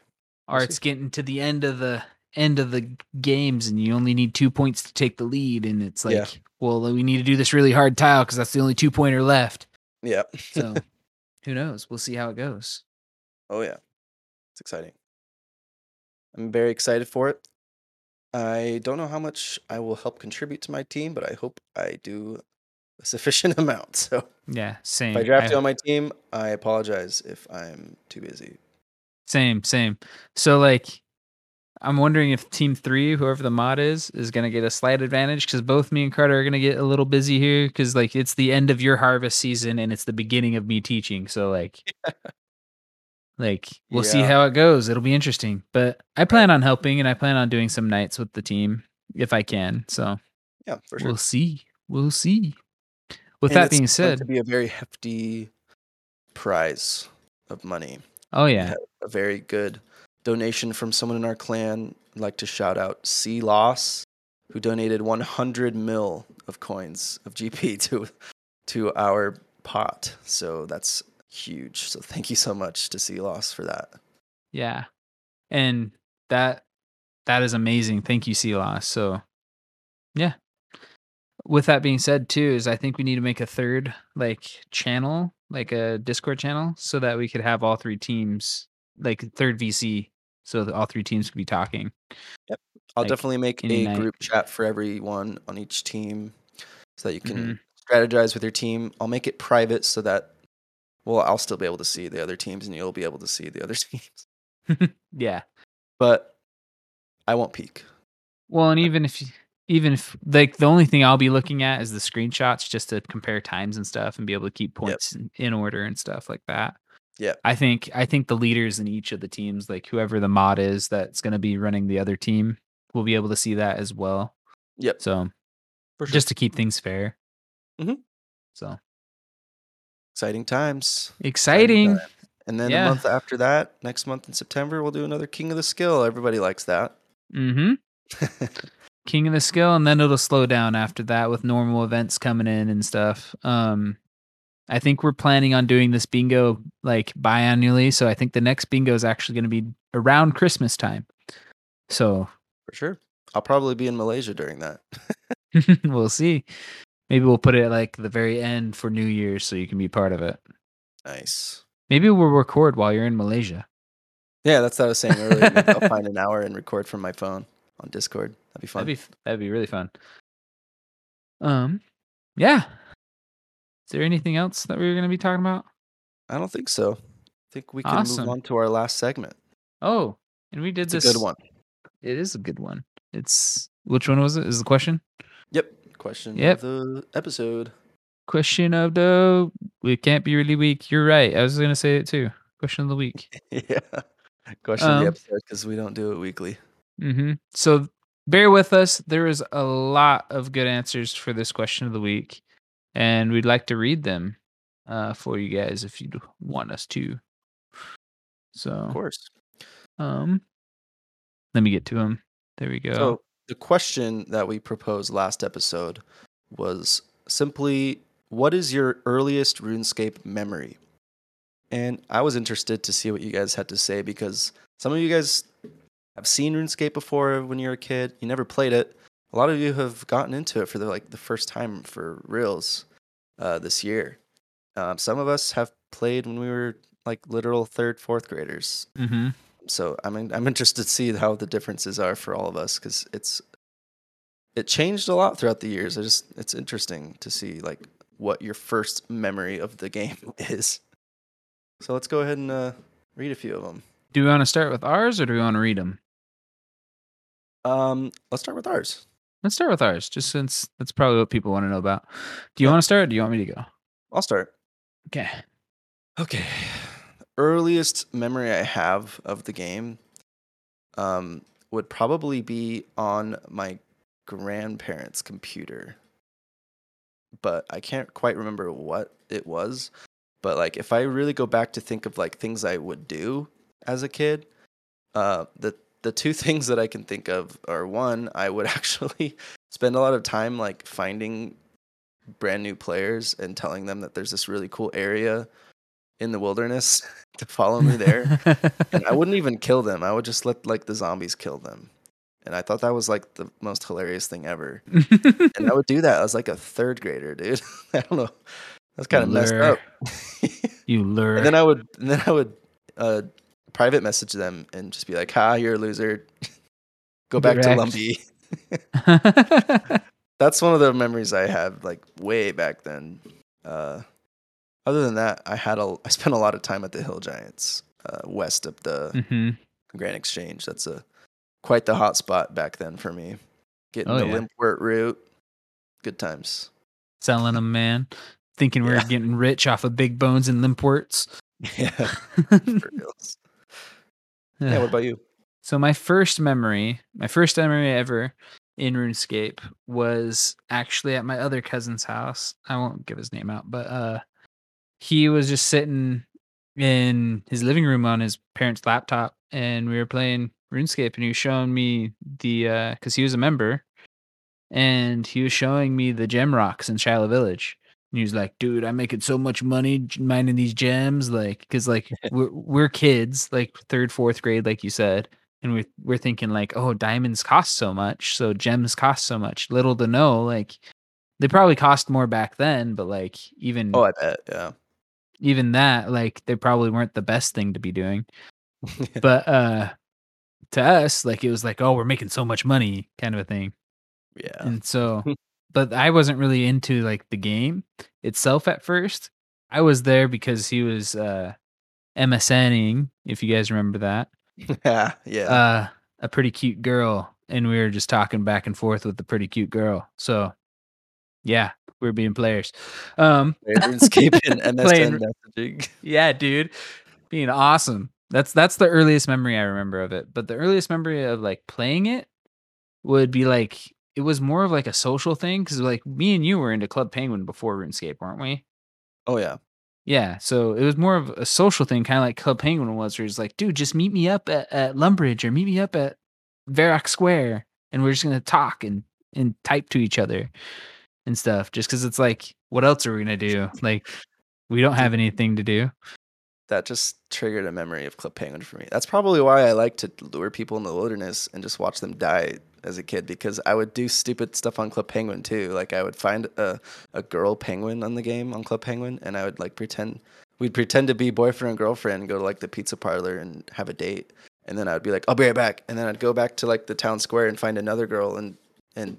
A: or it's getting to the end of the end of the games and you only need two points to take the lead and it's like
B: Yeah.
A: well we need to do this really hard tile because that's the only two pointer left
B: Yeah.
A: so [LAUGHS] [LAUGHS] who knows we'll see how it goes
B: Oh yeah, it's exciting. I'm very excited for it. I don't know how much I will help contribute to my team, but I hope I do a sufficient [LAUGHS] amount. So
A: yeah same
B: if I draft
A: I-
B: you on my team, I apologize if I'm too busy.
A: same same so like i'm wondering if team three whoever the mod is is going to get a slight advantage because both me and carter are going to get a little busy here because like it's the end of your harvest season and it's the beginning of me teaching so like [LAUGHS] like we'll see how it goes. It'll be interesting but i plan on helping and i plan on doing some nights with the team if i can so
B: Yeah, for sure.
A: we'll see we'll see. With
B: And
A: that
B: it's
A: being
B: going
A: said
B: to be a very hefty prize of money.
A: oh yeah.
B: A very good donation from someone in our clan. I'd like to shout out C Loss, who donated 100 mil of coins of GP [LAUGHS] to to our pot. So that's huge. So thank you so much to C Loss for that.
A: Yeah. And that that is amazing. Thank you, C Loss. So yeah. With that being said, too, is I think we need to make a third like channel, like a Discord channel, so that we could have all three teams, like third VC, so that all three teams could be talking. Yep.
B: I'll
A: Like,
B: definitely make a
A: night.
B: group chat for everyone on each team so that you can
A: Mhm.
B: strategize with your team. I'll make it private so that well, I'll still be able to see the other teams and you'll be able to see the other [LAUGHS] teams. [LAUGHS]
A: yeah.
B: But I won't peek.
A: Well, and even if you, even if like the only thing I'll be looking at is the screenshots just to compare times and stuff and be able to keep points in, in order and stuff like that.
B: Yep.
A: I think I think the leaders in each of the teams, like whoever the mod is that's going to be running the other team, will be able to see that as well.
B: Yep.
A: So
B: For sure.
A: just to keep things fair.
B: Mhm.
A: So
B: exciting times.
A: exciting.
B: time. And then
A: Yeah.
B: the month after that, next month in September, we'll do another King of the Skill. Everybody likes that.
A: Mm-hmm. [LAUGHS] King of the Skill, and then it'll slow down after that with normal events coming in and stuff. Um, I think we're planning on doing this bingo like biannually, so I think the next bingo is actually going to be around Christmas time. So
B: For sure. I'll probably be in Malaysia during that. [LAUGHS] [LAUGHS]
A: we'll see. Maybe we'll put it at like the very end for New Year's, so you can be part of it.
B: Nice.
A: Maybe we'll record while you're in Malaysia.
B: Yeah, that's what I was saying earlier. I'll [LAUGHS] find an hour and record from my phone on Discord. That'd be fun.
A: That'd be that'd be really fun. Um, yeah. Is there anything else that we were going to be talking about?
B: I don't think so. I think we can
A: Awesome.
B: move on to our last segment.
A: Oh, and we did
B: It's
A: this.
B: a good one.
A: It is a good one. It's which one was it? Is the question?
B: Yep. Question
A: Yep.
B: of the episode.
A: Question of the we can't be really weak. You're right. I was gonna say it too. Question of the week. [LAUGHS]
B: yeah. Question of
A: Um,
B: the episode because we don't do it weekly.
A: Mm-hmm. So bear with us. There is a lot of good answers for this question of the week, and we'd like to read them uh, for you guys if you want us to. So,
B: Of course.
A: um, let me get to them. There we go.
B: So the question that we proposed last episode was simply what is your earliest RuneScape memory? And I was interested to see what you guys had to say because some of you guys have seen RuneScape before when you were a kid. You never played it. A lot of you have gotten into it for the like the first time for reals uh, this year. Um, some of us have played when we were like literal third, fourth graders
A: mm-hmm.
B: so I'm in- I'm interested to see how the differences are for all of us because it's it changed a lot throughout the years. I just it's interesting to see like what your first memory of the game [LAUGHS] is. So let's go ahead and uh, read a few of them.
A: Do we want to start with ours or do we want to read them?
B: Um, let's start with ours.
A: Let's start with ours, just since that's probably what people want to know about. Do you
B: Yeah.
A: want to start? Or do you want me to go?
B: I'll start.
A: Okay.
B: Okay. Earliest memory I have of the game um, would probably be on my grandparents' computer. But I can't quite remember what it was. But like if I really go back to think of like things I would do as a kid, uh the the two [LAUGHS] things that I can think of are one, I would [LAUGHS] actually spend a lot of time like finding brand new players and telling them that there's this really cool area in the wilderness [LAUGHS] to follow me there. and I wouldn't even kill them. I would just let like the zombies kill them. And I thought that was like the most hilarious thing ever. And I would do that. I was like a third grader, dude. I don't know. That's kind of messed up.
A: you lure.
B: and then I would and then I would uh private message them and just be like, "Ha, you're a loser. [LAUGHS] Go back to. Lumbee." [LAUGHS] That's one of the memories I have like way back then. Uh other than that, I had a I spent a lot of time at the Hill Giants, uh, west of the
A: hmm
B: Grand Exchange. That's a quite the hot spot back then for me. Getting
A: Oh,
B: the
A: yeah.
B: Limpwort route, good times.
A: Selling them, man. Thinking we're
B: Yeah.
A: getting rich off of big bones and limpworts. [LAUGHS]
B: Yeah. Yeah, what about you? [SIGHS]
A: So my first memory, my first memory ever in RuneScape was actually at my other cousin's house. I won't give his name out, but uh he was just sitting in his living room on his parents' laptop and we were playing RuneScape and he was showing me the uh cuz he was a member and he was showing me the gem rocks in Shilo Village. And he was like, "Dude, I'm making so much money mining these gems like cuz like [LAUGHS] we're we're kids, like 3rd, 4th grade like you said." and we're we're thinking like, oh, diamonds cost so much, so gems cost so much. Little to know, like they probably cost more back then, but like even
B: Oh, I bet. Yeah.
A: even that, like they probably weren't the best thing to be doing. [LAUGHS] But uh to us, like it was like, oh, we're making so much money, kind of a thing.
B: yeah.
A: And so, [LAUGHS] but I wasn't really into like the game itself at first. I was there because he was uh MSNing, if you guys remember that
B: yeah. [LAUGHS] Yeah.
A: uh a pretty cute girl and we were just talking back and forth with the pretty cute girl so yeah we are being players um
B: RuneScape and MSN
A: playing-
B: messaging. [LAUGHS]
A: yeah dude being awesome that's that's the earliest memory i remember of it but the earliest memory of like playing it would be like it was more of like a social thing because like me and you were into club penguin before runescape weren't we
B: Oh yeah.
A: Yeah, so it was more of a social thing, kind of like Club Penguin was, where he's like, "Dude, just meet me up at, at Lumbridge or meet me up at Varrock Square, and we're just gonna talk and and type to each other and stuff." Just because it's like, what else are we gonna do? [LAUGHS] Like, we don't have anything to do.
B: That just triggered a memory of Club Penguin for me. That's probably why I like to lure people in the wilderness and just watch them die as a kid because I would do stupid stuff on Club Penguin too. Like I would find a, a girl penguin on the game on Club Penguin and I would like pretend we'd pretend to be boyfriend and girlfriend and go to like the pizza parlor and have a date. And then I'd be like, I'll be right back. And then I'd go back to like the town square and find another girl and and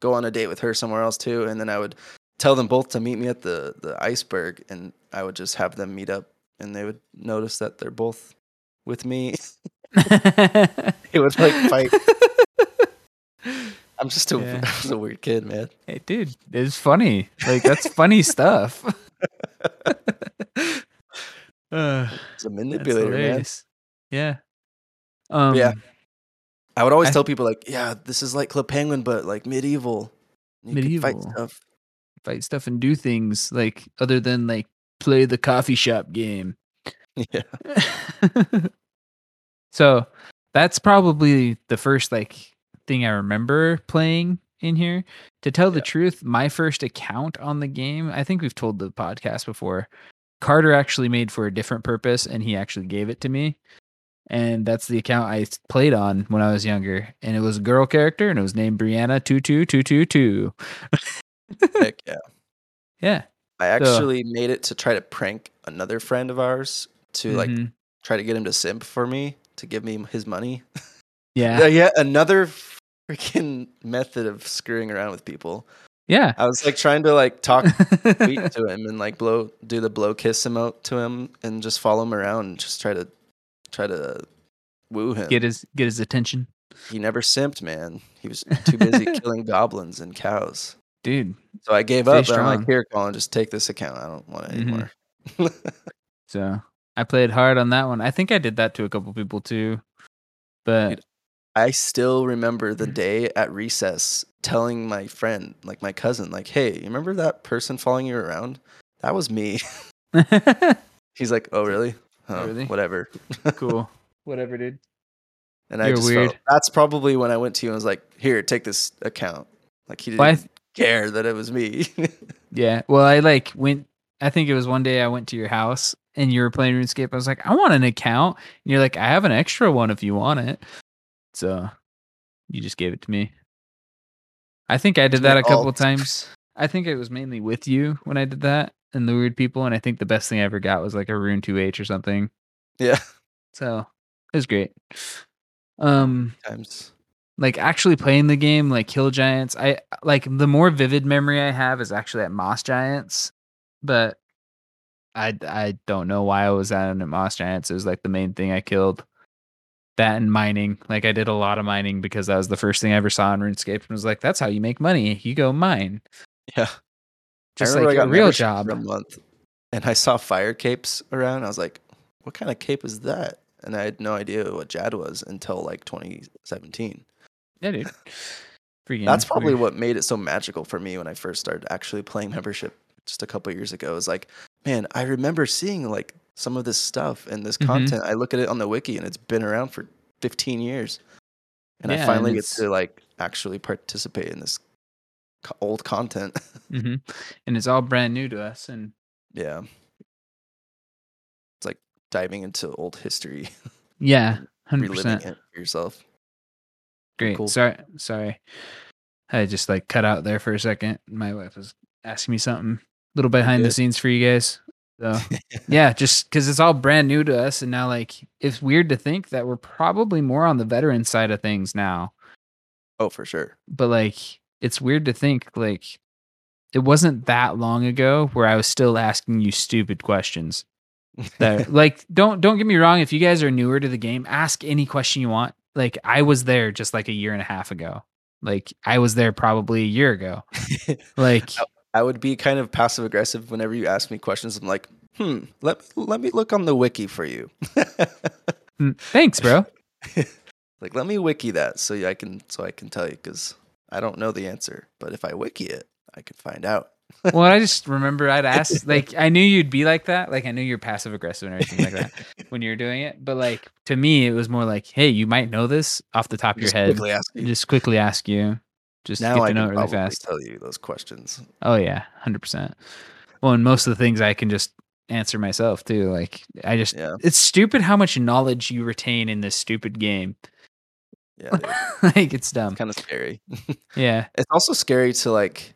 B: go on a date with her somewhere else too. And then I would tell them both to meet me at the the iceberg and I would just have them meet up and they would notice that they're both with me. [LAUGHS] [LAUGHS] it would like fight. [LAUGHS] I'm just a,
A: Yeah. [LAUGHS]
B: I was a weird kid, man.
A: Hey, dude, it's funny. Like that's funny [LAUGHS] stuff. uh,
B: It's a manipulator, man.
A: Yeah. Um,
B: yeah. I would always
A: I-
B: tell people like, yeah, this is like Club Penguin, but like medieval. You can fight
A: Medieval.
B: stuff.
A: fight stuff and do things like other than like play the coffee shop game.
B: Yeah.
A: so that's probably the first like thing I remember playing in here. To tell the truth, my first account on the game, I think we've told the podcast before. Carter actually made for a different purpose and he actually gave it to me. And that's the account I played on when I was younger. And it was a girl character and it was named Brianna 22222. [LAUGHS]
B: Heck yeah.
A: Yeah.
B: I actually made it to try to prank another friend of ours to like
A: Mhm.
B: try to get him to simp for me to give me his money.
A: yeah. [LAUGHS]
B: Yeah, yeah, another freaking method of screwing around with people.
A: Yeah.
B: I was like trying to like talk [LAUGHS] sweet to him and like blow do the blow kiss emote to him and just follow him around and just try to try to woo him.
A: get his get his attention.
B: He never simped, man. He was [LAUGHS] too busy killing goblins and cows.
A: Dude.
B: So I gave up. And I'm like, here, Colin, just take this account. I don't want it
A: Mhm.
B: anymore.
A: So I played hard on that one. I think I did that to a couple people too. But
B: Dude, I still remember the mm. day at recess telling my friend, like my cousin, like, hey, you remember that person following you around? That was me. [LAUGHS] [LAUGHS] He's like, oh, really? Oh,
A: really?
B: Whatever.
A: cool. [LAUGHS] Whatever, dude.
B: And I
A: You're
B: just
A: weird.
B: felt that's probably when I went to you and was like, here, take this account. Like he didn't
A: Well, th-
B: care that it was me.
A: yeah. Well, I like went I think it was one day I went to your house and you were playing RuneScape. I was like, I want an account. And you're like, I have an extra one if you want it. So you just gave it to me. I think I did that a couple times. [LAUGHS] I think it was mainly with you when I did that and the weird people. And I think the best thing I ever got was like a Rune 2H or something.
B: yeah.
A: So it was great. Um,
B: Times.
A: like actually playing the game, like Kill Giants, I like the more vivid memory I have is actually at Moss Giants, but I I don't know why I was at at Moss Giants. It was like the main thing I killed. That and mining. Like I did a lot of mining because that was the first thing I ever saw in RuneScape and was like, that's how you make money. You go mine.
B: Yeah.
A: Just
B: I
A: like
B: I
A: a real job.
B: for a month, and I saw fire capes around. I was like, "What kind of cape is that?" And I had no idea what Jad was until like 2017.
A: Yeah, dude. [LAUGHS]
B: That's probably
A: weird.
B: what made it so magical for me when I first started actually playing membership just a couple years ago. It was like, man, I remember seeing like some of this stuff and this
A: Mhm.
B: content. I look at it on the wiki, and it's been around for 15 years, and
A: Yeah,
B: I
A: and
B: finally get to like actually participate in this co- old content. [LAUGHS]
A: Mhm. And it's all brand new to us. And
B: yeah, it's like diving into old history. [LAUGHS]
A: yeah, hundred
B: reliving
A: percent.
B: it for yourself.
A: Great.
B: Cool.
A: Sorry, sorry. I just like cut out there for a second. My wife was asking me something, a little behind the scenes for you guys. So [LAUGHS] yeah, just because it's all brand new to us, and now like it's weird to think that we're probably more on the veteran side of things now.
B: Oh, for sure.
A: But like, it's weird to think like it wasn't that long ago where I was still asking you stupid questions. That [LAUGHS] like don't don't get me wrong. If you guys are newer to the game, ask any question you want. Like I was there just like a year and a half ago. Like I was there probably a year ago. [LAUGHS] Like oh,
B: I would be kind of passive aggressive whenever you ask me questions. I'm like, hmm, let let me look on the wiki for you. [LAUGHS]
A: mm, thanks, bro. [LAUGHS]
B: like, let me wiki that so I can so I can tell you because I don't know the answer. But if I wiki it, I can find out.
A: well, I just [LAUGHS] remember I'd ask, like, I knew you'd be like that. Like, I knew you're passive aggressive and everything like that when you're doing it. But like to me, it was more like, hey, you might know this off the top of your head.
B: quickly you.
A: Just quickly ask you. Just
B: now
A: get
B: I
A: to know it really fast.
B: tell you those questions.
A: Oh yeah, hundred percent. Well, and most of the things I can just answer myself too. Like I just,
B: Yeah.
A: it's stupid how much knowledge you retain in this stupid game.
B: Yeah, [LAUGHS]
A: like it's dumb.
B: It's kind of scary. [LAUGHS]
A: Yeah.
B: It's also scary to like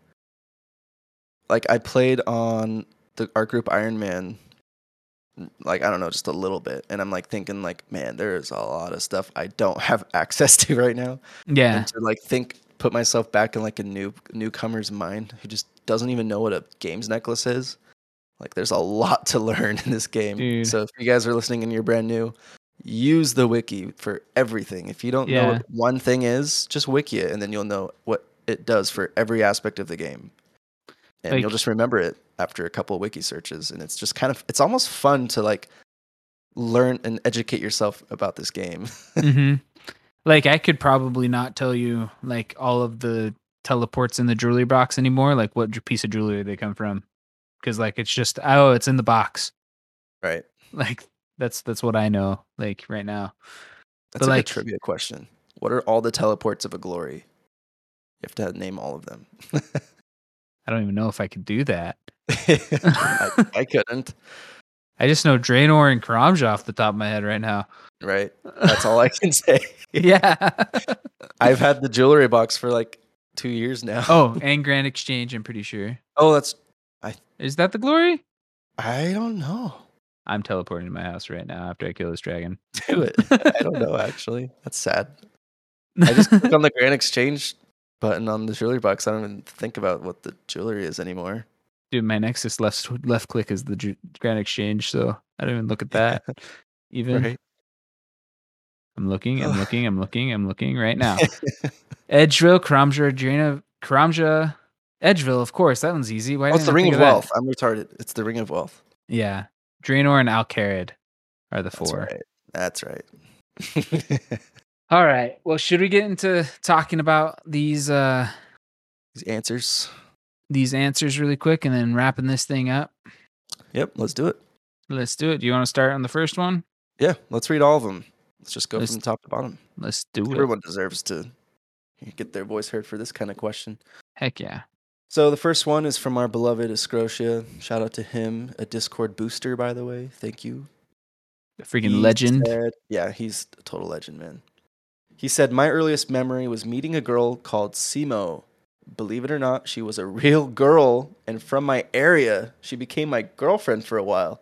B: like I played on the art group Iron Man like I don't know, just a little bit. And I'm like thinking like, man, there's a lot of stuff I don't have [LAUGHS] access to right now.
A: Yeah.
B: And to like think put myself back in like a new newcomer's mind who just doesn't even know what a games necklace is. Like there's a lot to [LAUGHS] learn in this game.
A: Dude.
B: So if you guys are listening and you're brand new, use the wiki for everything. If you don't know what one thing is, just wiki it and then you'll know what it does for every aspect of the game. And you'll just remember it after a couple of wiki searches and it's just kind of it's almost fun to like learn and educate yourself about this game. [LAUGHS]
A: hmm Like I could probably not tell you like all of the teleports in the jewelry box anymore. Like what piece of jewelry they come from, because like it's just oh, it's in the box.
B: right.
A: Like that's that's what I know. Like right now.
B: That's
A: But,
B: a
A: like-
B: good trivia question. What are all the teleports of a glory? You have to name all of them. [LAUGHS]
A: I don't even know if I could do that. [LAUGHS]
B: I, I couldn't. [LAUGHS]
A: I just know Draynor and Karamja off the top of my head right now.
B: Right. That's all I can say. [LAUGHS] [LAUGHS]
A: yeah.
B: I've had the jewelry box for like two years now.
A: oh, [LAUGHS] and Grand Exchange. I'm pretty sure.
B: oh, that's.
A: I Is that the glory?
B: I don't know.
A: I'm teleporting to my house right now after I kill this dragon.
B: Do it. I don't know. Actually, that's sad. I just click on the Grand Exchange button on the jewelry box. I don't even think about what the jewelry is anymore.
A: Dude, my Nexus left left click is the Ju- Grand Exchange, so I don't even look at that. [LAUGHS] Even
B: Right.
A: I'm looking, I'm looking, I'm looking, I'm looking right now. [LAUGHS] Edgeville, Karamja, Draynor, Karamja, Edgeville, of course. That one's easy. Why
B: Oh, it's the
A: I
B: Ring of
A: that?
B: Wealth. I'm retarded. It's the Ring of Wealth.
A: Yeah, Draynor and Al Kharid are the
B: That's
A: four.
B: right. That's right. [LAUGHS]
A: All right. Well, should we get into talking about these uh
B: These answers.
A: These answers really quick and then wrapping this thing up?
B: Yep. Let's do it.
A: Let's do it. Do you want to start on the first one?
B: Yeah. Let's read all of them. Let's just go
A: Let's
B: from top to bottom.
A: Let's do it.
B: Everyone deserves to get their voice heard for this kind of question.
A: Heck yeah.
B: So the first one is from our beloved Escrocia. Shout out to him, a Discord booster, by the way. Thank you.
A: The freaking
B: He
A: legend.
B: said- yeah, he's a total legend, man. He said, My earliest memory was meeting a girl called Simo. Believe it or not, she was a real girl, and from my area, she became my girlfriend for a while.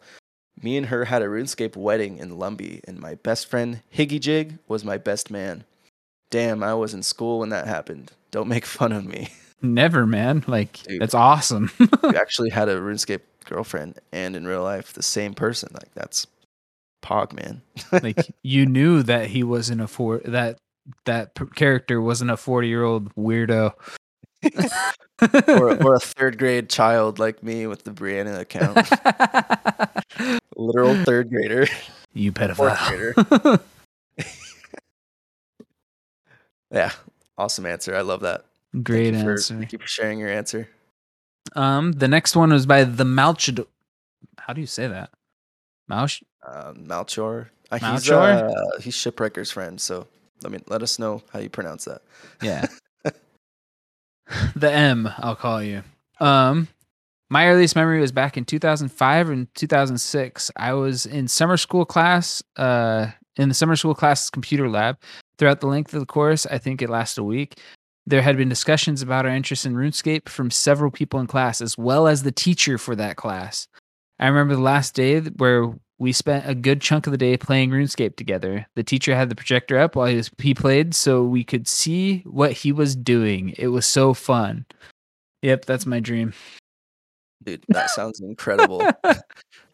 B: Me and her had a RuneScape wedding in Lumbee, and my best friend, Higgy Jig, was my best man. Damn, I was in school when that happened. Don't make fun of me. [LAUGHS]
A: Never, man. Like
B: Dude.
A: that's awesome. [LAUGHS]
B: you actually had a RuneScape girlfriend and in real life the same person. Like that's Pog, man. [LAUGHS]
A: like you knew that he wasn't a four that that character wasn't a 40 year old weirdo [LAUGHS]
B: or, [LAUGHS] or a third grade child like me with the Brianna account. [LAUGHS] Literal third grader.
A: you
B: Fourth
A: pedophile
B: grader. Yeah. Awesome answer. I love that. Thank
A: great
B: for-
A: answer
B: Thank you for sharing your answer.
A: um the next one was by the malchid how do you say that Malch
B: Uh, Malchor. Uh, he's,
A: Malchor?
B: uh, he's Shipwrecker's friend. So let me let us know how you pronounce that.
A: yeah [LAUGHS] the m i'll call you. Um my earliest memory was back in 2005 and 2006 i was in summer school class uh in the summer school class computer lab. Throughout the length of the course i think it lasted a week. There had been discussions about our interest in runescape from several people in class as well as the teacher for that class. I remember the last day where we spent a good chunk of the day playing RuneScape together. The teacher had the projector up while he, was, he played so we could see what he was doing. It was so fun. Yep, that's my dream.
B: Dude, that sounds incredible. [LAUGHS]
A: well,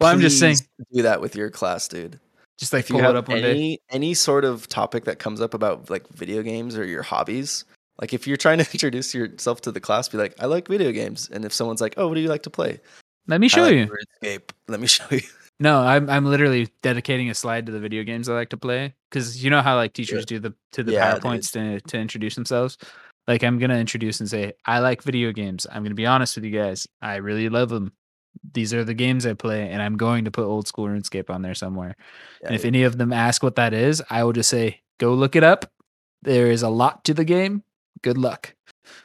A: I'm just saying,
B: do that with your class, dude.
A: just like
B: if you have
A: it up
B: any any sort of topic that comes up about like video games or your hobbies, like if you're trying to [LAUGHS] introduce yourself to the class, be like, I like video games, and if someone's like, Oh, what do you like to play?
A: Let me show
B: like
A: you.
B: RuneScape. Let me [LAUGHS] show you.
A: No, I'm I'm literally dedicating a slide to the video games I like to play because you know how like teachers do the to the
B: Yeah,
A: powerpoints to to introduce themselves. Like I'm gonna introduce and say, I like video games. I'm gonna be honest with you guys. I really love them. These are the games I play, and I'm going to put old school RuneScape on there somewhere.
B: Yeah,
A: and if any of them ask what that is, I will just say, go look it up. There is a lot to the game. Good luck.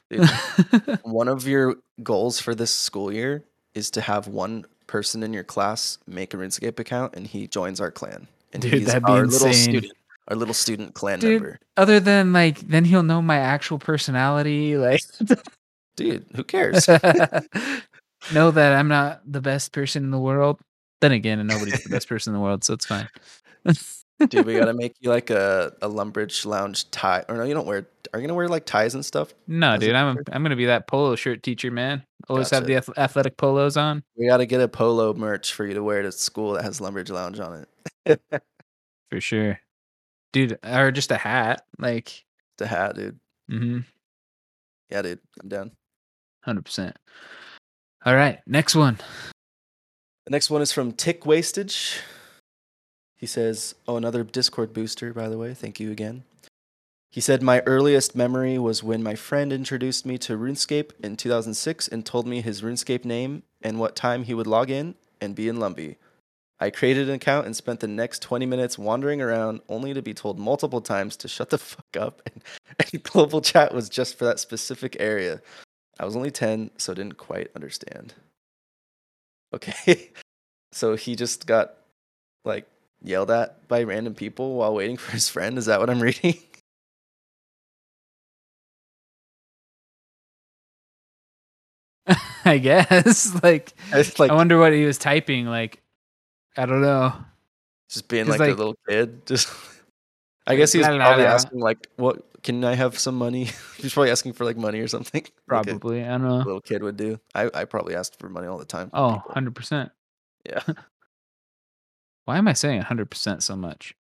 B: Dude, [LAUGHS] one of your goals for this school year is to have one person in your class make a RuneScape account and he joins our clan. And
A: Dude,
B: he's
A: that'd be
B: our little student, our little student clan
A: Dude.
B: member.
A: Other than like, then he'll know my actual personality. Like, [LAUGHS]
B: Dude, who cares? [LAUGHS]
A: know that I'm not the best person in the world. Then again, nobody's the best person in the world, so it's fine. [LAUGHS]
B: Dude, we gotta make you like a, a Lumbridge lounge tie. Or no, you don't wear. Are you gonna wear like ties and stuff?
A: No, dude, I'm? I'm gonna be that polo shirt teacher, man. Always have the athletic polos on
B: We gotta get a polo merch for you to wear to school that has Lumbridge Lounge on it. [LAUGHS]
A: for sure, dude. Or just a hat, like,
B: the hat, dude.
A: mm-hmm,
B: Yeah, dude. I'm down.
A: hundred percent. All right, next one.
B: The next one is from Tick Wastage. He says, Oh, another Discord booster, by the way. Thank you again. He said, My earliest memory was when my friend introduced me to RuneScape in 2006 and told me his RuneScape name and what time he would log in and be in Lumby. I created an account and spent the next 20 minutes wandering around only to be told multiple times to shut the [LAUGHS] fuck up. And, and [LAUGHS] global chat was just for that specific area. I was only 10, so didn't quite understand. Okay. [LAUGHS] so he just got like yelled at by random people while waiting for his friend. Is that what I'm reading? [LAUGHS]
A: I guess. [LAUGHS] like,
B: It's like
A: I wonder what he was typing. Like, I don't know.
B: just being like,
A: like-
B: a little kid. Just [LAUGHS] I guess he was
A: La, la,
B: probably
A: la.
B: asking like, "What can I have some money?" He's probably asking for like money or something. like a
A: Probably. I don't know.
B: little kid would do. I I probably asked for money all the time.
A: Oh,
B: people.
A: 100%.
B: yeah,
A: Why am I saying 100% so much?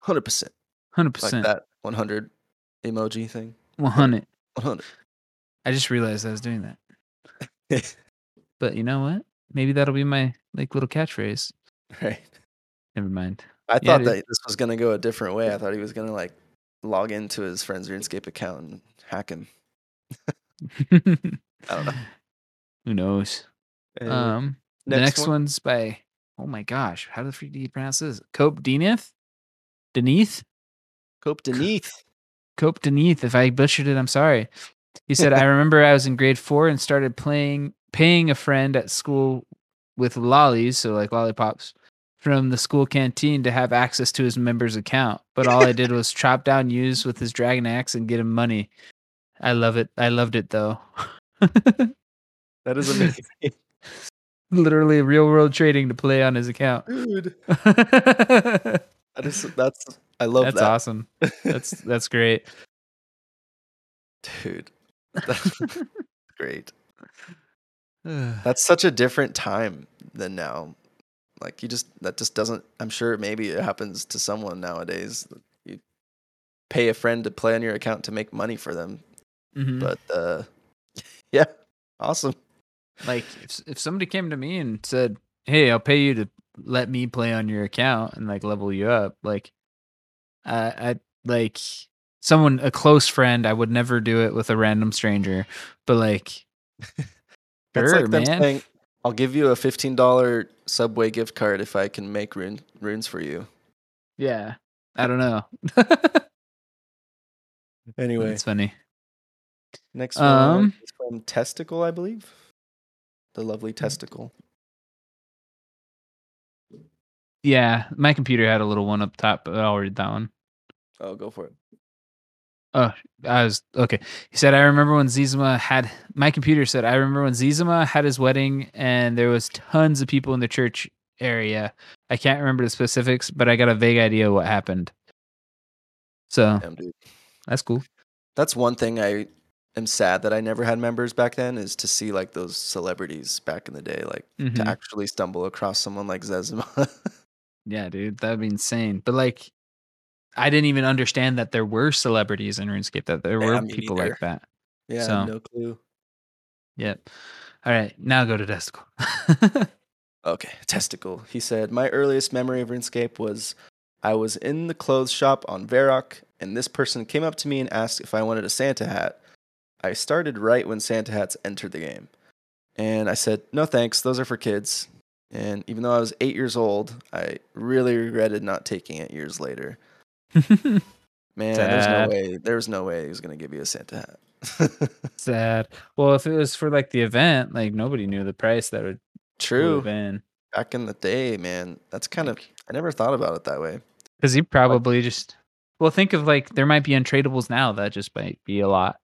B: hundred percent
A: 100%.
B: like that. One hundred emoji thing.
A: 100.
B: One hundred.
A: I just realized I was doing that. [LAUGHS] But you know what? Maybe that'll be my like little catchphrase.
B: right.
A: Never mind.
B: I
A: Yeah,
B: thought
A: dude.
B: that this was gonna go a different way. I thought he was gonna like log into his friend's RuneScape account and hack him. [LAUGHS] I don't know.
A: Who knows? Um, the
B: next
A: next
B: one?
A: one's by oh my gosh, how the freak do you pronounce this? Cope Denith? Denith?
B: Cope Deneath.
A: Cope Denith. If I butchered it, I'm sorry. He said, I remember I was in grade four and started playing, paying a friend at school with lollies, so like lollipops, from the school canteen to have access to his member's account. But all I did was [LAUGHS] chop down yews with his dragon axe and get him money. I love it. I loved it though. [LAUGHS]
B: That is amazing, [LAUGHS]
A: Literally real world trading to play on his account.
B: dude.
A: that's
B: That is that's I love that,
A: awesome. That's that's great.
B: dude. That's [LAUGHS] great. [SIGHS] That's such a different time than now. Like you just that just doesn't. I'm sure maybe it happens to someone nowadays. You pay a friend to play on your account to make money for them,
A: Mhm.
B: but uh, [LAUGHS] yeah, awesome.
A: like if if somebody came to me and said, "Hey, I'll pay you to let me play on your account and like level you up," like I I like someone a close friend, I would never do it with a random stranger. But like, [LAUGHS]
B: That's
A: sure,
B: like
A: man.
B: saying, "I'll give you a fifteen dollar Subway gift card if I can make rune, runes for you."
A: yeah, I don't know. [LAUGHS]
B: Anyway,
A: It's funny.
B: next one
A: Um,
B: is from Testicle, I believe. The lovely Testicle.
A: Yeah, my computer had a little one up top, but I'll read that one.
B: Oh, go for it.
A: Oh, I was okay. He said, I remember when Zezima had my computer said, I remember when Zezima had his wedding and there was tons of people in the church area. I can't remember the specifics, but I got a vague idea what happened. So
B: Damn,
A: that's cool.
B: That's one thing I am sad that I never had members back then is to see like those celebrities back in the day, like
A: Mhm.
B: to actually stumble across someone like Zezima. [LAUGHS]
A: Yeah, dude, that'd be insane. But like, I didn't even understand that there were celebrities in RuneScape, that there
B: Yeah,
A: were people
B: neither.
A: like that.
B: yeah,
A: So-
B: no clue.
A: Yep. All right, now go to Testicle. [LAUGHS]
B: Okay, testicle. He said, My earliest memory of RuneScape was I was in the clothes shop on Varrock, and this person came up to me and asked if I wanted a Santa hat. I started right when Santa hats entered the game. And I said, no thanks, those are for kids. And even though I was eight years old, I really regretted not taking it years later. [LAUGHS] Man, there's no way. There was no way he was gonna give you a Santa hat. [LAUGHS]
A: Sad. Well, if it was for like the event, like nobody knew the price that would
B: True.
A: been.
B: Back in the day, man, that's kind of. I never thought about it that way.
A: Because you probably just well think of like there might be untradables now that just might be a lot.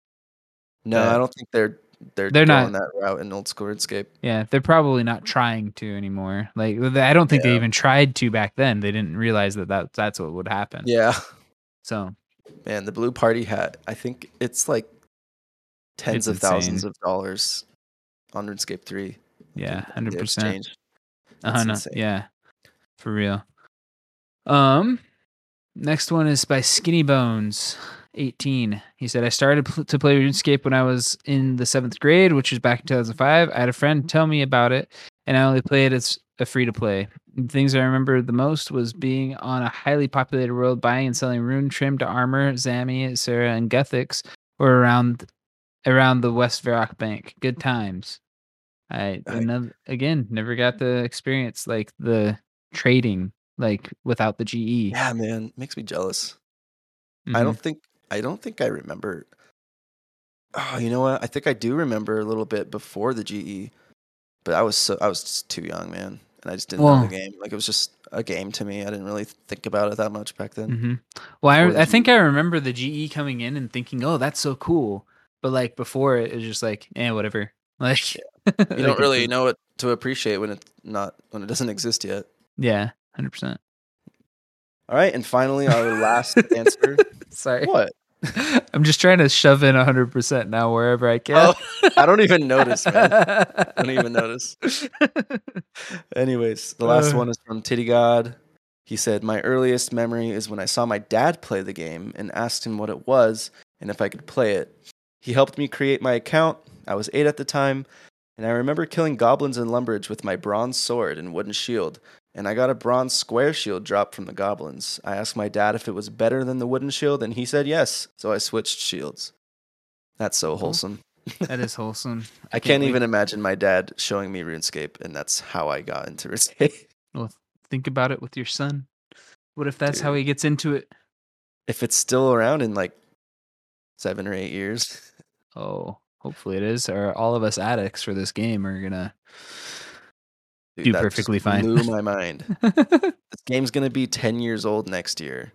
B: No, I don't think they're they're
A: they're
B: going
A: not-
B: that route in old school RuneScape.
A: Yeah, they're probably not trying to anymore. Like I don't think they even tried to back then. They didn't realize that, that that's what would happen.
B: Yeah,
A: So
B: man, the blue party hat. I think it's like tens
A: It's
B: of thousands of dollars on RuneScape three.
A: yeah, hundred percent.
B: Uh-huh.
A: Yeah, for real. Um, next one is by Skinny Bones, eighteen. He said, "I started pl- to play RuneScape when I was in the seventh grade, which was back in two thousand five. I had a friend tell me about it, and I only played it as a free to play. Things I remember the most was being on a highly populated world, buying and selling rune trimmed armor, Zammy, Sarah, and Guthix, or around around the West Varrock Bank. Good times." I
B: I-
A: another, again never got the experience like the trading like without the GE.
B: Yeah, man, makes me jealous. I
A: Mhm.
B: don't think I don't think I remember. Oh, you know what? I think I do remember a little bit before the GE, but I was so I was just too young, man, and I just didn't know the game. Like it was just a game to me. I didn't really think about it that much back then.
A: Mhm. Well, I, I think
B: GE.
A: I remember the GE coming in and thinking, "Oh, that's so cool," but like before it, it was just like, "Eh, whatever." [LAUGHS] Like [LAUGHS]
B: You don't really know it to appreciate when it's not when it doesn't exist yet.
A: Yeah, hundred percent.
B: All right, and finally our last answer. [LAUGHS]
A: Sorry,
B: What? [LAUGHS]
A: I'm just trying to shove in hundred percent now wherever I can.
B: Oh, I don't even notice, man. I don't even [LAUGHS] notice. Anyways, the last
A: Uh.
B: one is from Titty God. He said, My earliest memory is when I saw my dad play the game and asked him what it was and if I could play it. He helped me create my account. I was eight at the time, and I remember killing goblins in Lumbridge with my bronze sword and wooden shield. And I got a bronze square shield drop from the goblins. I asked my dad if it was better than the wooden shield, and he said yes. So I switched shields. That's so wholesome. [LAUGHS]
A: that is wholesome.
B: I can't
A: wait.
B: even imagine my dad showing me RuneScape, and that's how I got into [LAUGHS] RuneScape.
A: Well, think about it with your son. What if that's how he gets into it?
B: if it's still around in like seven or eight years, [LAUGHS]
A: Oh, hopefully it is. Or all of us addicts for this game are gonna.
B: Dude,
A: Do
B: that
A: perfectly fine.
B: Blew my [LAUGHS] mind. this game's gonna be ten years old next year,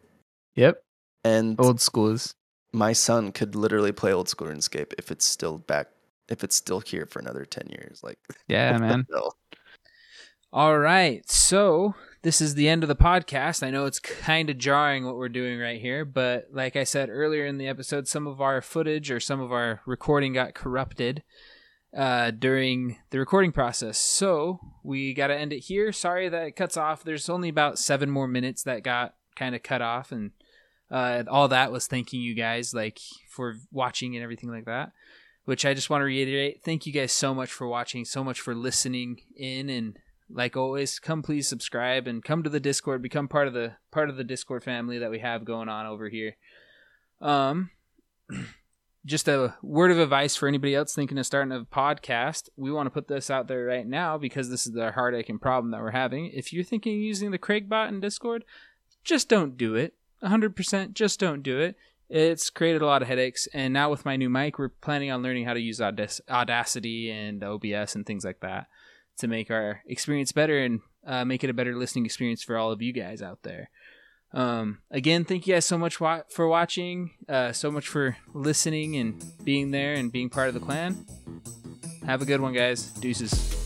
A: yep,
B: and
A: old school is.
B: my son could literally play old school RuneScape if it's still back, if it's still here for another ten years. Like, [LAUGHS]
A: Yeah, man. All right. So this is the end of the podcast. I know it's kind of jarring what we're doing right here, but like I said earlier in the episode, some of our footage or some of our recording got corrupted uh, during the recording process. So we got to end it here. Sorry that it cuts off. There's only about seven more minutes that got kind of cut off, and uh, all that was thanking you guys like for watching and everything like that. Which I just want to reiterate. Thank you guys so much for watching, so much for listening in, and like always, come please subscribe and come to the Discord, become part of the part of the Discord family that we have going on over here. Um, [CLEARS THROAT] just a word of advice for anybody else thinking of starting a podcast. We want to put this out there right now because this is the heartache and problem that we're having. If you're thinking of using the Craigbot in Discord, just don't do it. 100% just don't do it. It's created a lot of headaches, and now with my new mic, we're planning on learning how to use Audacity and OBS and things like that to make our experience better and uh, make it a better listening experience for all of you guys out there. Um, again, thank you guys so much wa- for watching, uh, so much for listening and being there and being part of the clan. Have a good one, guys. Deuces.